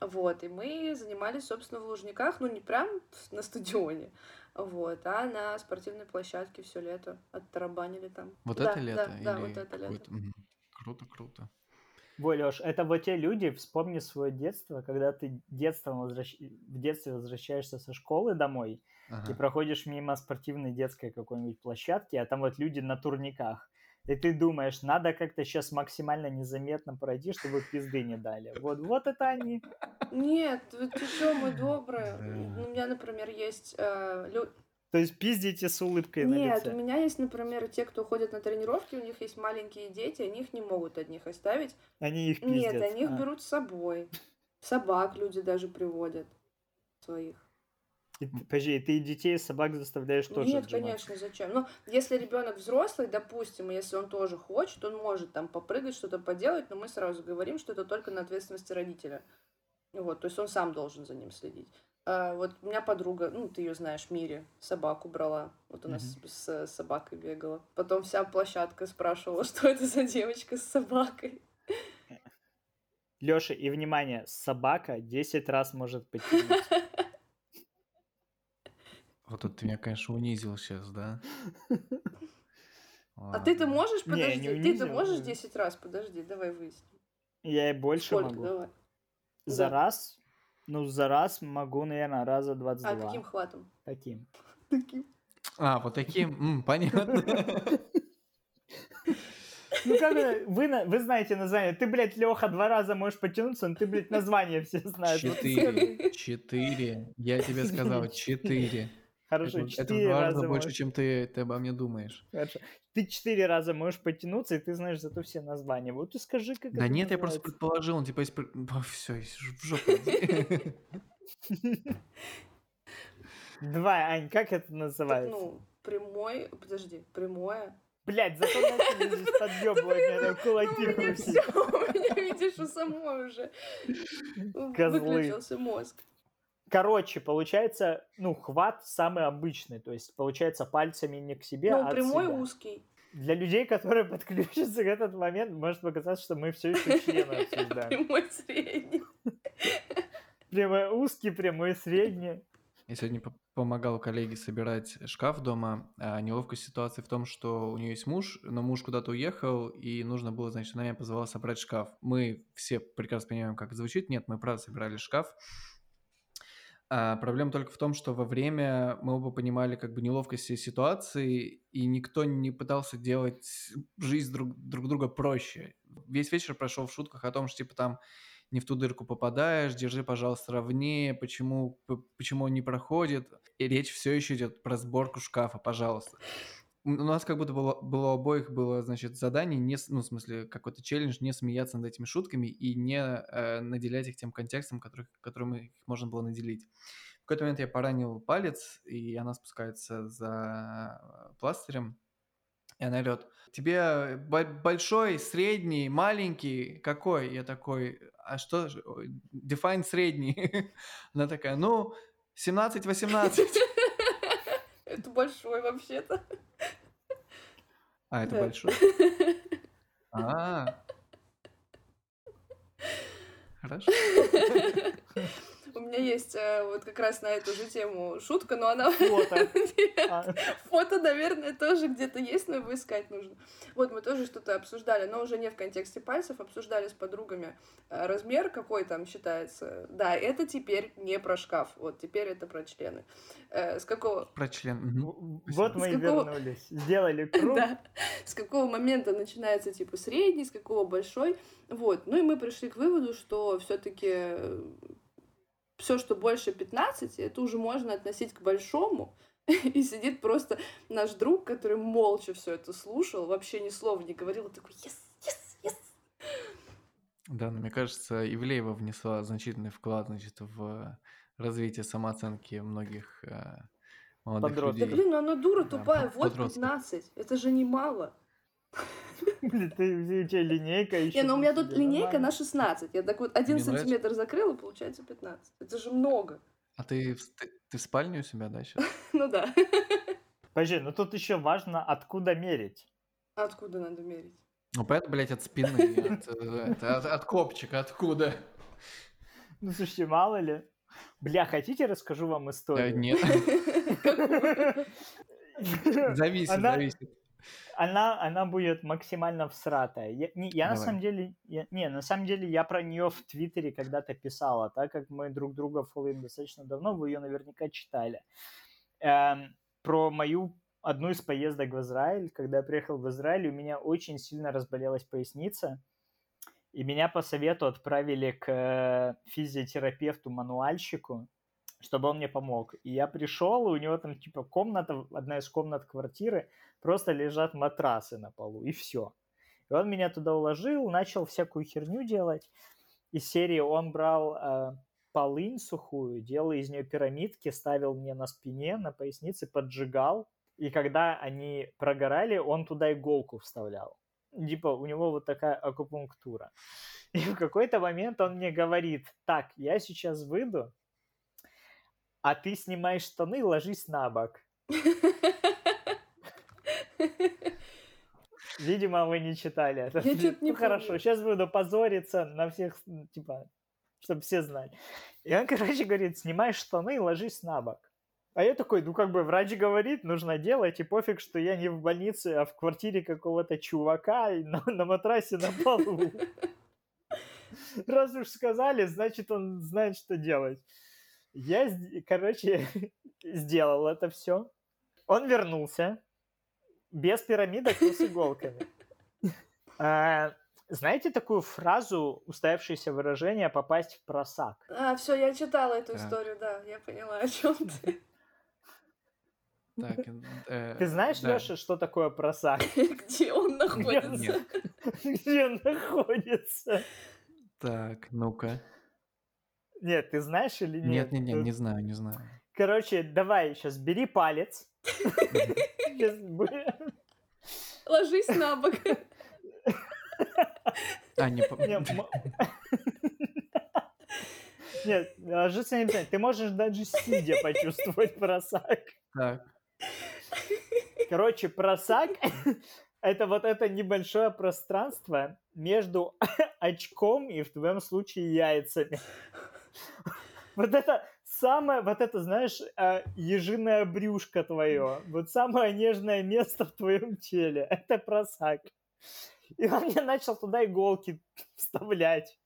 Вот, и мы занимались, собственно, в Лужниках, ну, не прям на стадионе, вот, а на спортивной площадке все лето оттарабанили там. Вот да, это лето? Да, да, вот это лето. Круто, круто. Ой, Леш, это вот те люди, вспомни свое детство, когда ты детством возвращ... в детстве возвращаешься со школы домой ага. и проходишь мимо спортивной детской какой-нибудь площадки, а там вот люди на турниках и ты думаешь, надо как-то сейчас максимально незаметно пройти, чтобы пизды не дали. Вот, вот это они. Нет, ты что, мы добрые. У меня, например, есть э, лю... То есть пиздите с улыбкой Нет, на лице? у меня есть, например, те, кто ходят на тренировки, у них есть маленькие дети, они их не могут от них оставить. Они их пиздят? Нет, они их а. берут с собой. Собак люди даже приводят своих. И, подожди, ты детей и собак заставляешь тоже Нет, конечно, зачем? Ну, если ребенок взрослый, допустим, если он тоже хочет, он может там попрыгать, что-то поделать, но мы сразу говорим, что это только на ответственности родителя. Вот, то есть он сам должен за ним следить. А вот у меня подруга, ну, ты ее знаешь, Мири, собаку брала. Вот у нас mm-hmm. с, с собакой бегала. Потом вся площадка спрашивала, что это за девочка с собакой. Лёша, и внимание, собака 10 раз может потянуть. Вот тут ты меня, конечно, унизил сейчас, да? А ты-то можешь, подожди, ты-то можешь 10 раз, подожди, давай выясним. Я и больше Сколько? могу. Давай. За да. раз? Ну, за раз могу, наверное, раза 22. А каким хватом? Таким. Таким. А, вот таким, М, понятно. Ну как вы, вы знаете название. Ты, блядь, Леха, два раза можешь потянуться, но ты, блядь, название все знаешь. Четыре. Четыре. Я тебе сказал, четыре. Хорошо, это, четыре это раза больше, можешь... чем ты, ты обо мне думаешь. Хорошо. Ты четыре раза можешь потянуться, и ты знаешь зато все названия. Вот ты скажи, как Да нет, называется. я просто предположил, он типа... Из... Все, в жопу. Давай, Ань, как это называется? ну, прямой, подожди, прямое. Блять, зато начали здесь подъебывать меня кулаки У меня все, у меня, видишь, у самой уже выключился мозг. Короче, получается, ну, хват самый обычный, то есть получается пальцами не к себе, ну, а прямой себя. узкий. Для людей, которые подключатся к этот момент, может показаться, что мы все еще члены обсуждаем. Прямой средний. Прямой узкий, прямой средний. Я сегодня помогал коллеге собирать шкаф дома. А неловкая ситуация в том, что у нее есть муж, но муж куда-то уехал, и нужно было, значит, она меня позвала собрать шкаф. Мы все прекрасно понимаем, как это звучит. Нет, мы правда собирали шкаф. А проблема только в том, что во время мы оба понимали как бы неловкость ситуации, и никто не пытался делать жизнь друг, друг друга проще. Весь вечер прошел в шутках о том, что типа там не в ту дырку попадаешь, держи, пожалуйста, ровнее, почему, почему он не проходит. И речь все еще идет про сборку шкафа, пожалуйста у нас как будто было, было обоих было, значит, задание, не, ну, в смысле, какой-то челлендж, не смеяться над этими шутками и не э, наделять их тем контекстом, который, которым их можно было наделить. В какой-то момент я поранил палец, и она спускается за пластырем, и она орет, тебе большой, средний, маленький, какой? Я такой, а что, define средний? Она такая, ну, 17-18. Это большой вообще-то. А, это большой? А. Хорошо. У меня есть э, вот как раз на эту же тему шутка, но она... Фото. А. Фото, наверное, тоже где-то есть, но его искать нужно. Вот мы тоже что-то обсуждали, но уже не в контексте пальцев, обсуждали с подругами э, размер, какой там считается. Да, это теперь не про шкаф, вот теперь это про члены. Э, с какого... Про член. Вот мы и вернулись. Сделали круг. Да. С какого момента начинается типа средний, с какого большой. Вот. Ну и мы пришли к выводу, что все-таки все, что больше 15, это уже можно относить к большому. И сидит просто наш друг, который молча все это слушал, вообще ни слова не говорил, такой yes, yes, yes. Да, но мне кажется, Ивлеева внесла значительный вклад, значит, в развитие самооценки многих э, молодых Подростков. людей. Да блин, ну она дура тупая, да, вот подростков. 15, это же немало. Блин, ты, у тебя линейка еще. Не, ну у меня тут линейка на 16. Я так вот один сантиметр закрыла, получается 15. Это же много. А ты, ты, ты в спальне у себя, да, сейчас? Ну да. Подожди, ну тут еще важно, откуда мерить. Откуда надо мерить? Ну, понятно, блядь, от спины, от, от, от копчика, откуда? Ну, слушайте, мало ли. Бля, хотите, расскажу вам историю? Да, нет. Зависит, зависит она, она будет максимально всратая. Я, не, я на самом деле, я, не, на самом деле я про нее в Твиттере когда-то писала, так как мы друг друга фолловим достаточно давно, вы ее наверняка читали. Эм, про мою одну из поездок в Израиль, когда я приехал в Израиль, у меня очень сильно разболелась поясница, и меня по совету отправили к э, физиотерапевту-мануальщику, чтобы он мне помог. И я пришел, и у него там типа комната, одна из комнат квартиры, просто лежат матрасы на полу, и все. И он меня туда уложил, начал всякую херню делать. Из серии он брал э, полынь сухую, делал из нее пирамидки, ставил мне на спине, на пояснице, поджигал. И когда они прогорали, он туда иголку вставлял. Типа у него вот такая акупунктура. И в какой-то момент он мне говорит, так, я сейчас выйду, а ты снимаешь штаны, ложись на бок. Видимо, вы не читали это. Я что-то не ну, хорошо, сейчас буду позориться на всех, типа, чтобы все знали. И он, короче, говорит, снимай штаны и ложись на бок. А я такой, ну как бы врач говорит, нужно делать, и пофиг, что я не в больнице, а в квартире какого-то чувака на, на матрасе на полу. Раз уж сказали, значит, он знает, что делать. Я, короче, сделал это все. Он вернулся без пирамидок, но с иголками. А, знаете такую фразу, устоявшееся выражение «попасть в просак»? А, все, я читала эту историю, да, я поняла, о чем ты. Так, э, Ты знаешь, да. Леша, что такое просак? Где он находится? Где он находится? Так, ну-ка. Нет, ты знаешь или нет? Нет, нет, нет, не знаю, не знаю. Короче, давай сейчас бери палец. Ложись на бок. А, не. Нет, ложиться не обязательно. Ты можешь даже сидя почувствовать просак. Так. Короче, просак — это вот это небольшое пространство между очком и, в твоем случае, яйцами. Вот это самое, вот это, знаешь, а, ежиное брюшко твое, вот самое нежное место в твоем теле, это просак. И он мне начал туда иголки вставлять.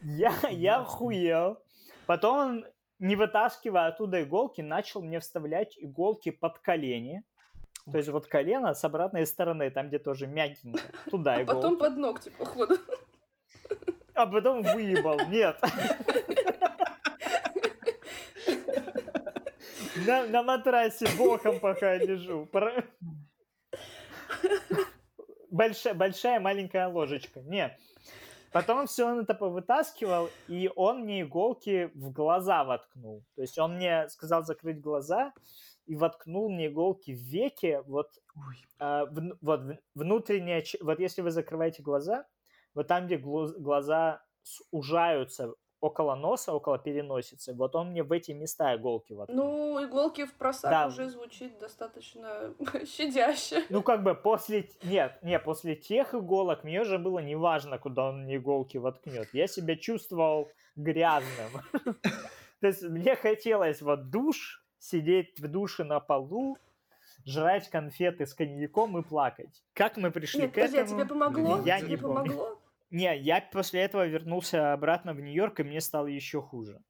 Я, я охуел. Потом он, не вытаскивая оттуда иголки, начал мне вставлять иголки под колени. То есть вот колено с обратной стороны, там где тоже мягенько. Туда а иголки. потом под ногти, походу. А потом выебал. Нет. На, на матрасе боком пока лежу. Большая, большая маленькая ложечка. Нет. Потом все он это повытаскивал, и он мне иголки в глаза воткнул. То есть он мне сказал закрыть глаза и воткнул мне иголки в веки. Вот, э, в, вот внутренняя... Вот если вы закрываете глаза, вот там, где глаза сужаются около носа, около переносицы, вот он мне в эти места иголки воткнул. Ну, иголки в просак да. уже звучит достаточно щадяще. Ну, как бы после... Нет, не, после тех иголок мне уже было неважно, куда он мне иголки воткнет. Я себя чувствовал грязным. То есть мне хотелось вот душ, сидеть в душе на полу, жрать конфеты с коньяком и плакать. Как мы пришли Нет, к подожди, этому? а тебе помогло? Я тебе не помогло? Не, я после этого вернулся обратно в Нью-Йорк, и мне стало еще хуже.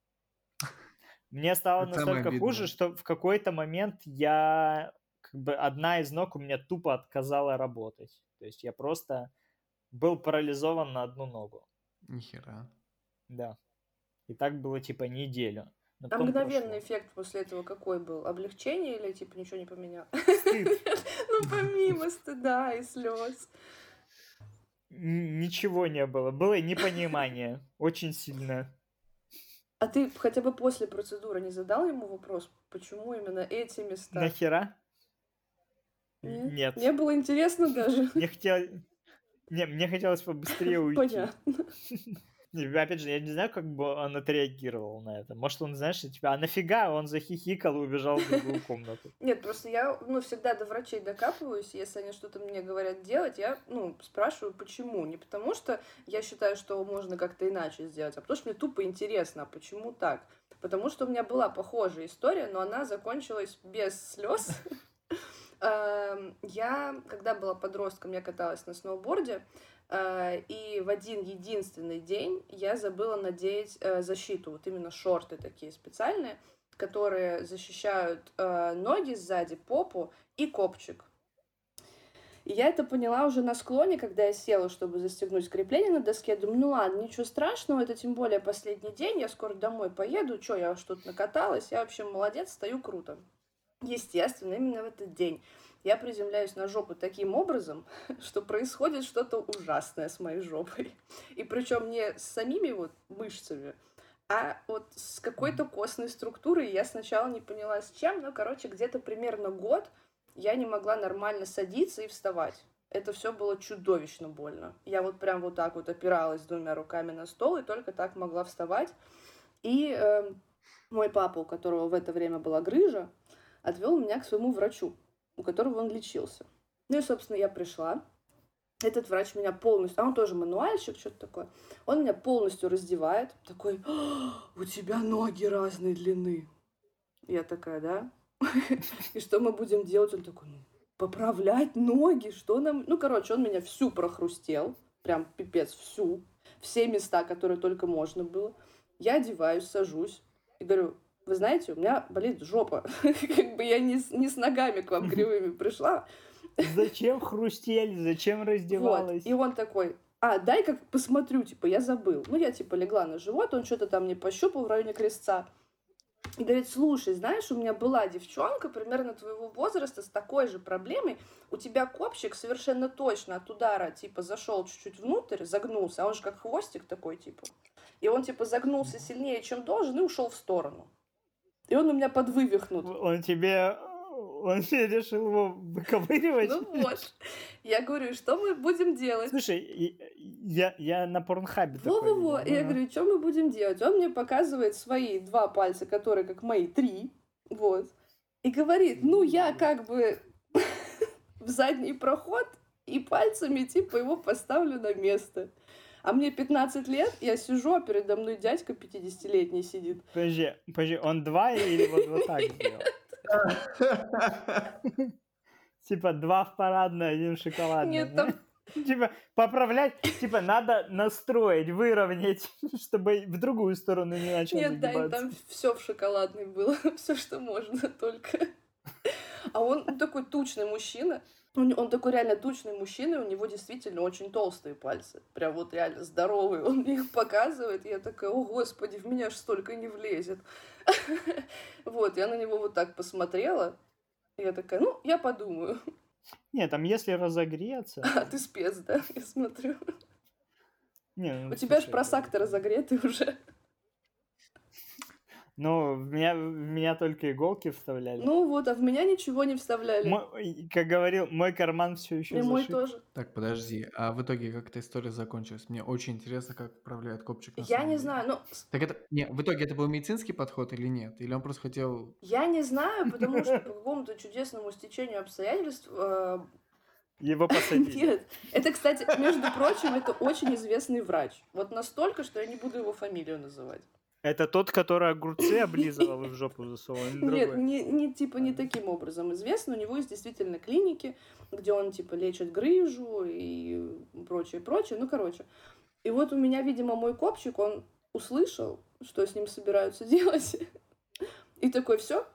Мне стало Это настолько хуже, что в какой-то момент я как бы одна из ног у меня тупо отказала работать. То есть я просто был парализован на одну ногу. Нихера. Да. И так было типа неделю. Но а мгновенный прошло. эффект после этого какой был? Облегчение или типа ничего не поменял? Ну помимо стыда и слез. Ничего не было. Было непонимание. Очень сильно. А ты хотя бы после процедуры не задал ему вопрос, почему именно эти места? Нахера? Нет. Нет. Мне было интересно даже. Мне хотел... Не, мне хотелось побыстрее уйти. Понятно. Опять же, я не знаю, как бы он отреагировал на это. Может, он, знаешь, типа, а нафига он захихикал и убежал в другую комнату? Нет, просто я, ну, всегда до врачей докапываюсь, если они что-то мне говорят делать, я, ну, спрашиваю, почему. Не потому что я считаю, что можно как-то иначе сделать, а потому что мне тупо интересно, а почему так. Потому что у меня была похожая история, но она закончилась без слез. Эм, я, когда была подростком, я каталась на сноуборде, и в один единственный день я забыла надеть э, защиту, вот именно шорты такие специальные, которые защищают э, ноги сзади, попу и копчик. И я это поняла уже на склоне, когда я села, чтобы застегнуть крепление на доске. Я думаю, ну ладно, ничего страшного, это тем более последний день, я скоро домой поеду, что, я тут накаталась, я вообще молодец, стою круто. Естественно, именно в этот день я приземляюсь на жопу таким образом, что происходит что-то ужасное с моей жопой. И причем не с самими вот мышцами, а вот с какой-то костной структурой. Я сначала не поняла с чем, но, короче, где-то примерно год я не могла нормально садиться и вставать. Это все было чудовищно больно. Я вот прям вот так вот опиралась двумя руками на стол и только так могла вставать. И э, мой папа, у которого в это время была грыжа, отвел меня к своему врачу у которого он лечился. Ну и, собственно, я пришла. Этот врач меня полностью, а он тоже мануальщик, что-то такое, он меня полностью раздевает, такой, «А, у тебя ноги разной длины. Я такая, да? И что мы будем делать? Он такой, ну, поправлять ноги, что нам... Ну, короче, он меня всю прохрустел, прям пипец, всю, все места, которые только можно было. Я одеваюсь, сажусь и говорю, вы знаете, у меня болит жопа. как бы я не, с, не с ногами к вам кривыми пришла. Зачем хрустели, зачем раздевалась? Вот. И он такой, а, дай как посмотрю, типа, я забыл. Ну, я, типа, легла на живот, он что-то там мне пощупал в районе крестца. И говорит, слушай, знаешь, у меня была девчонка примерно твоего возраста с такой же проблемой. У тебя копчик совершенно точно от удара, типа, зашел чуть-чуть внутрь, загнулся, а он же как хвостик такой, типа. И он, типа, загнулся сильнее, чем должен, и ушел в сторону. И он у меня подвывихнут. Он тебе он решил его выковыривать. Ну вот. Я говорю, что мы будем делать? Слушай, я, я на порнхабе Во-во-во. Я говорю, что мы будем делать? Он мне показывает свои два пальца, которые как мои три. Вот. И говорит, ну я как бы в задний проход и пальцами типа его поставлю на место. А мне 15 лет, я сижу, а передо мной дядька 50-летний сидит. Подожди, подожди, он два или вот, вот так сделал? Типа два в парадной, один в шоколадной. Нет, там... Типа поправлять, типа надо настроить, выровнять, чтобы в другую сторону не начал Нет, да, там все в шоколадной было, все, что можно только. А он такой тучный мужчина, он, он такой реально тучный мужчина, у него действительно очень толстые пальцы. Прям вот реально здоровые. Он мне их показывает, и я такая, о господи, в меня ж столько не влезет. Вот, я на него вот так посмотрела, и я такая, ну, я подумаю. Нет, там если разогреться... А, ты спец, да, я смотрю. Не, ну, У тебя же просак-то разогретый уже. Ну, в меня, в меня только иголки вставляли. Ну вот, а в меня ничего не вставляли. Мой, как говорил, мой карман все еще И мой тоже. Так, подожди, а в итоге как эта история закончилась? Мне очень интересно, как управляет копчик. на Я не деле. знаю, ну... Так это, не, в итоге это был медицинский подход или нет? Или он просто хотел... Я не знаю, потому что по какому-то чудесному стечению обстоятельств э, его посадили. Нет. Это, кстати, между прочим, это очень известный врач. Вот настолько, что я не буду его фамилию называть. Это тот, который огурцы облизывал и в жопу засовывал? Нет, не, не, типа не таким образом известно. У него есть действительно клиники, где он типа лечит грыжу и прочее, прочее. Ну, короче. И вот у меня, видимо, мой копчик, он услышал, что с ним собираются делать. И такой, все?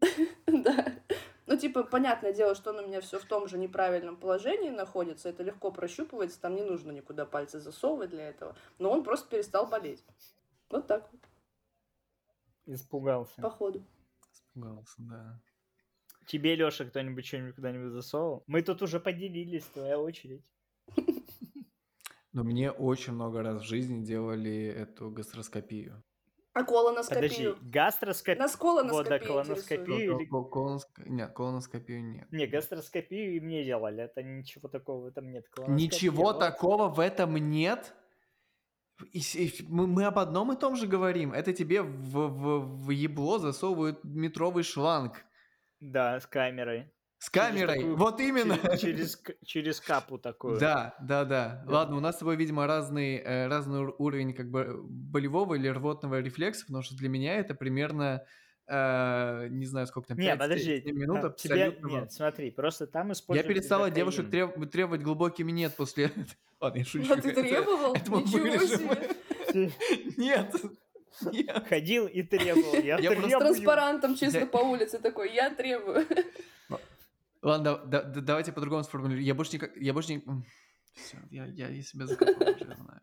Да. Ну, типа, понятное дело, что он у меня все в том же неправильном положении находится. Это легко прощупывается, там не нужно никуда пальцы засовывать для этого. Но он просто перестал болеть. Вот так вот. Испугался. Походу. Испугался, да. Тебе, Леша, кто-нибудь что-нибудь куда-нибудь засовывал? Мы тут уже поделились, твоя очередь. Но мне очень много раз в жизни делали эту гастроскопию. А колоноскопию? Подожди, гастроскопию? Нас колоноскопию Вот, да, колоноскопию или... Колоноск... Нет, колоноскопию нет. Не, гастроскопию и мне делали, это ничего такого в этом нет. Ничего такого в этом нет? И, и, мы, мы об одном и том же говорим. Это тебе в, в, в ебло засовывают метровый шланг. Да, с камерой. С камерой, такую, вот именно. Через, через, через капу такую. Да, да, да, да. Ладно, у нас с тобой, видимо, разный, э, разный уровень как бы болевого или рвотного рефлекса, потому что для меня это примерно э, не знаю, сколько там, 5 Нет, подожди, минут а, тебе, Нет, смотри, просто там используют... Я перестала девушек треб, требовать глубокий минет после... Ладно, я шучу. А ты требовал? Это Ничего себе! Нет, нет. Ходил и требовал. Я, я требую. С транспарантом чисто я... по улице такой, я требую. Ладно, да, да, давайте по-другому сформулирую. Я больше не... Я больше не... Все, я, я, я себя закопал уже знаю.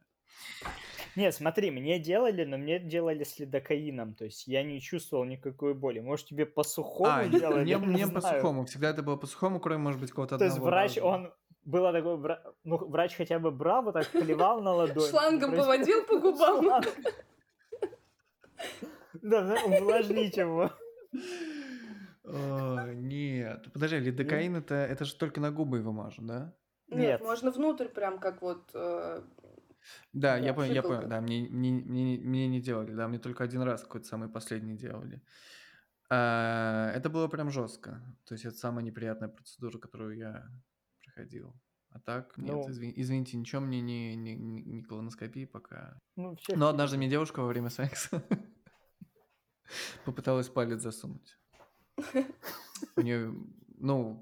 Нет, смотри, мне делали, но мне делали с лидокаином, то есть я не чувствовал никакой боли. Может, тебе по сухому а, делали? Мне, мне по сухому, всегда это было по сухому, кроме, может быть, кого-то То есть врач, раза. он было такой, ну, врач хотя бы брал, вот так плевал на ладонь. Шлангом поводил по губам. Да, увлажнить его. Нет, подожди, лидокаин это, это же только на губы его мажут, да? Нет, можно внутрь прям как вот э, да, я понял, я понял, да, мне, мне, мне, мне не делали, да, мне только один раз какой-то самый последний делали. А, это было прям жестко. То есть это самая неприятная процедура, которую я проходил. А так, нет, ну, извин, извините, ничего мне не, не, не колоноскопии пока. Ну, Но однажды мне девушка во время секса попыталась палец засунуть. У нее, ну,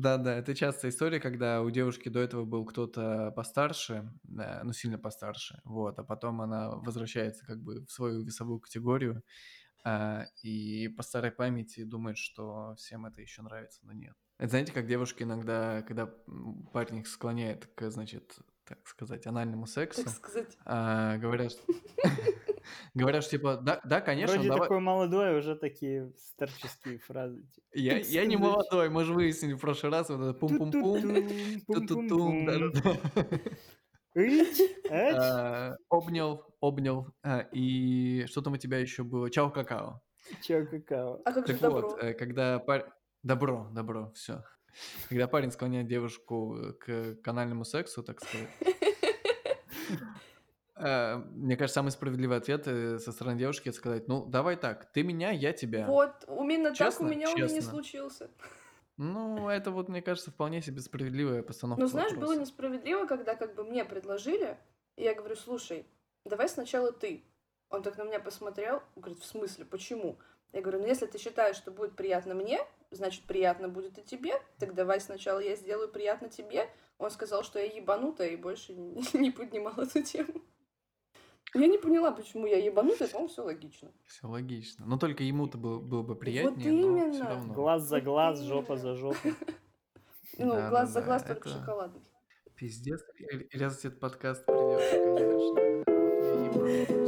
да-да, это частая история, когда у девушки до этого был кто-то постарше, ну, сильно постарше, вот, а потом она возвращается как бы в свою весовую категорию, а, и по старой памяти думает, что всем это еще нравится, но нет. Это знаете, как девушки иногда, когда парень их склоняет к, значит, так сказать, анальному сексу, так сказать. А, говорят, Говорят, что типа, да, да, конечно. Вроде давай... такой молодой, уже такие старческие фразы. Типа. Я, я не молодой, мы же выяснили в прошлый раз, вот это пум-пум-пум, ту-ту-тум, а, обнял, обнял, а, и что там у тебя еще было? Чао какао. Чао какао. А как же добро? вот, э, когда Добро, добро, все. Когда парень склоняет девушку к канальному сексу, так сказать, э, мне кажется, самый справедливый ответ э, со стороны девушки это сказать, ну, давай так, ты меня, я тебя. Вот, именно так у меня он и не случился. Ну, это вот, мне кажется, вполне себе справедливая постановка Ну, знаешь, было несправедливо, когда как бы мне предложили, и я говорю, слушай, давай сначала ты. Он так на меня посмотрел, говорит, в смысле, почему? Я говорю, ну если ты считаешь, что будет приятно мне, значит, приятно будет и тебе, так давай сначала я сделаю приятно тебе. Он сказал, что я ебанутая и больше не поднимал эту тему. Я не поняла, почему я ебанутая, по-моему, все логично. Все логично. Но только ему-то было, было бы приятнее, вот именно. но все равно. Глаз за глаз, жопа за жопу. Ну, глаз за глаз, только шоколадный. Пиздец, или раз этот подкаст придет, конечно.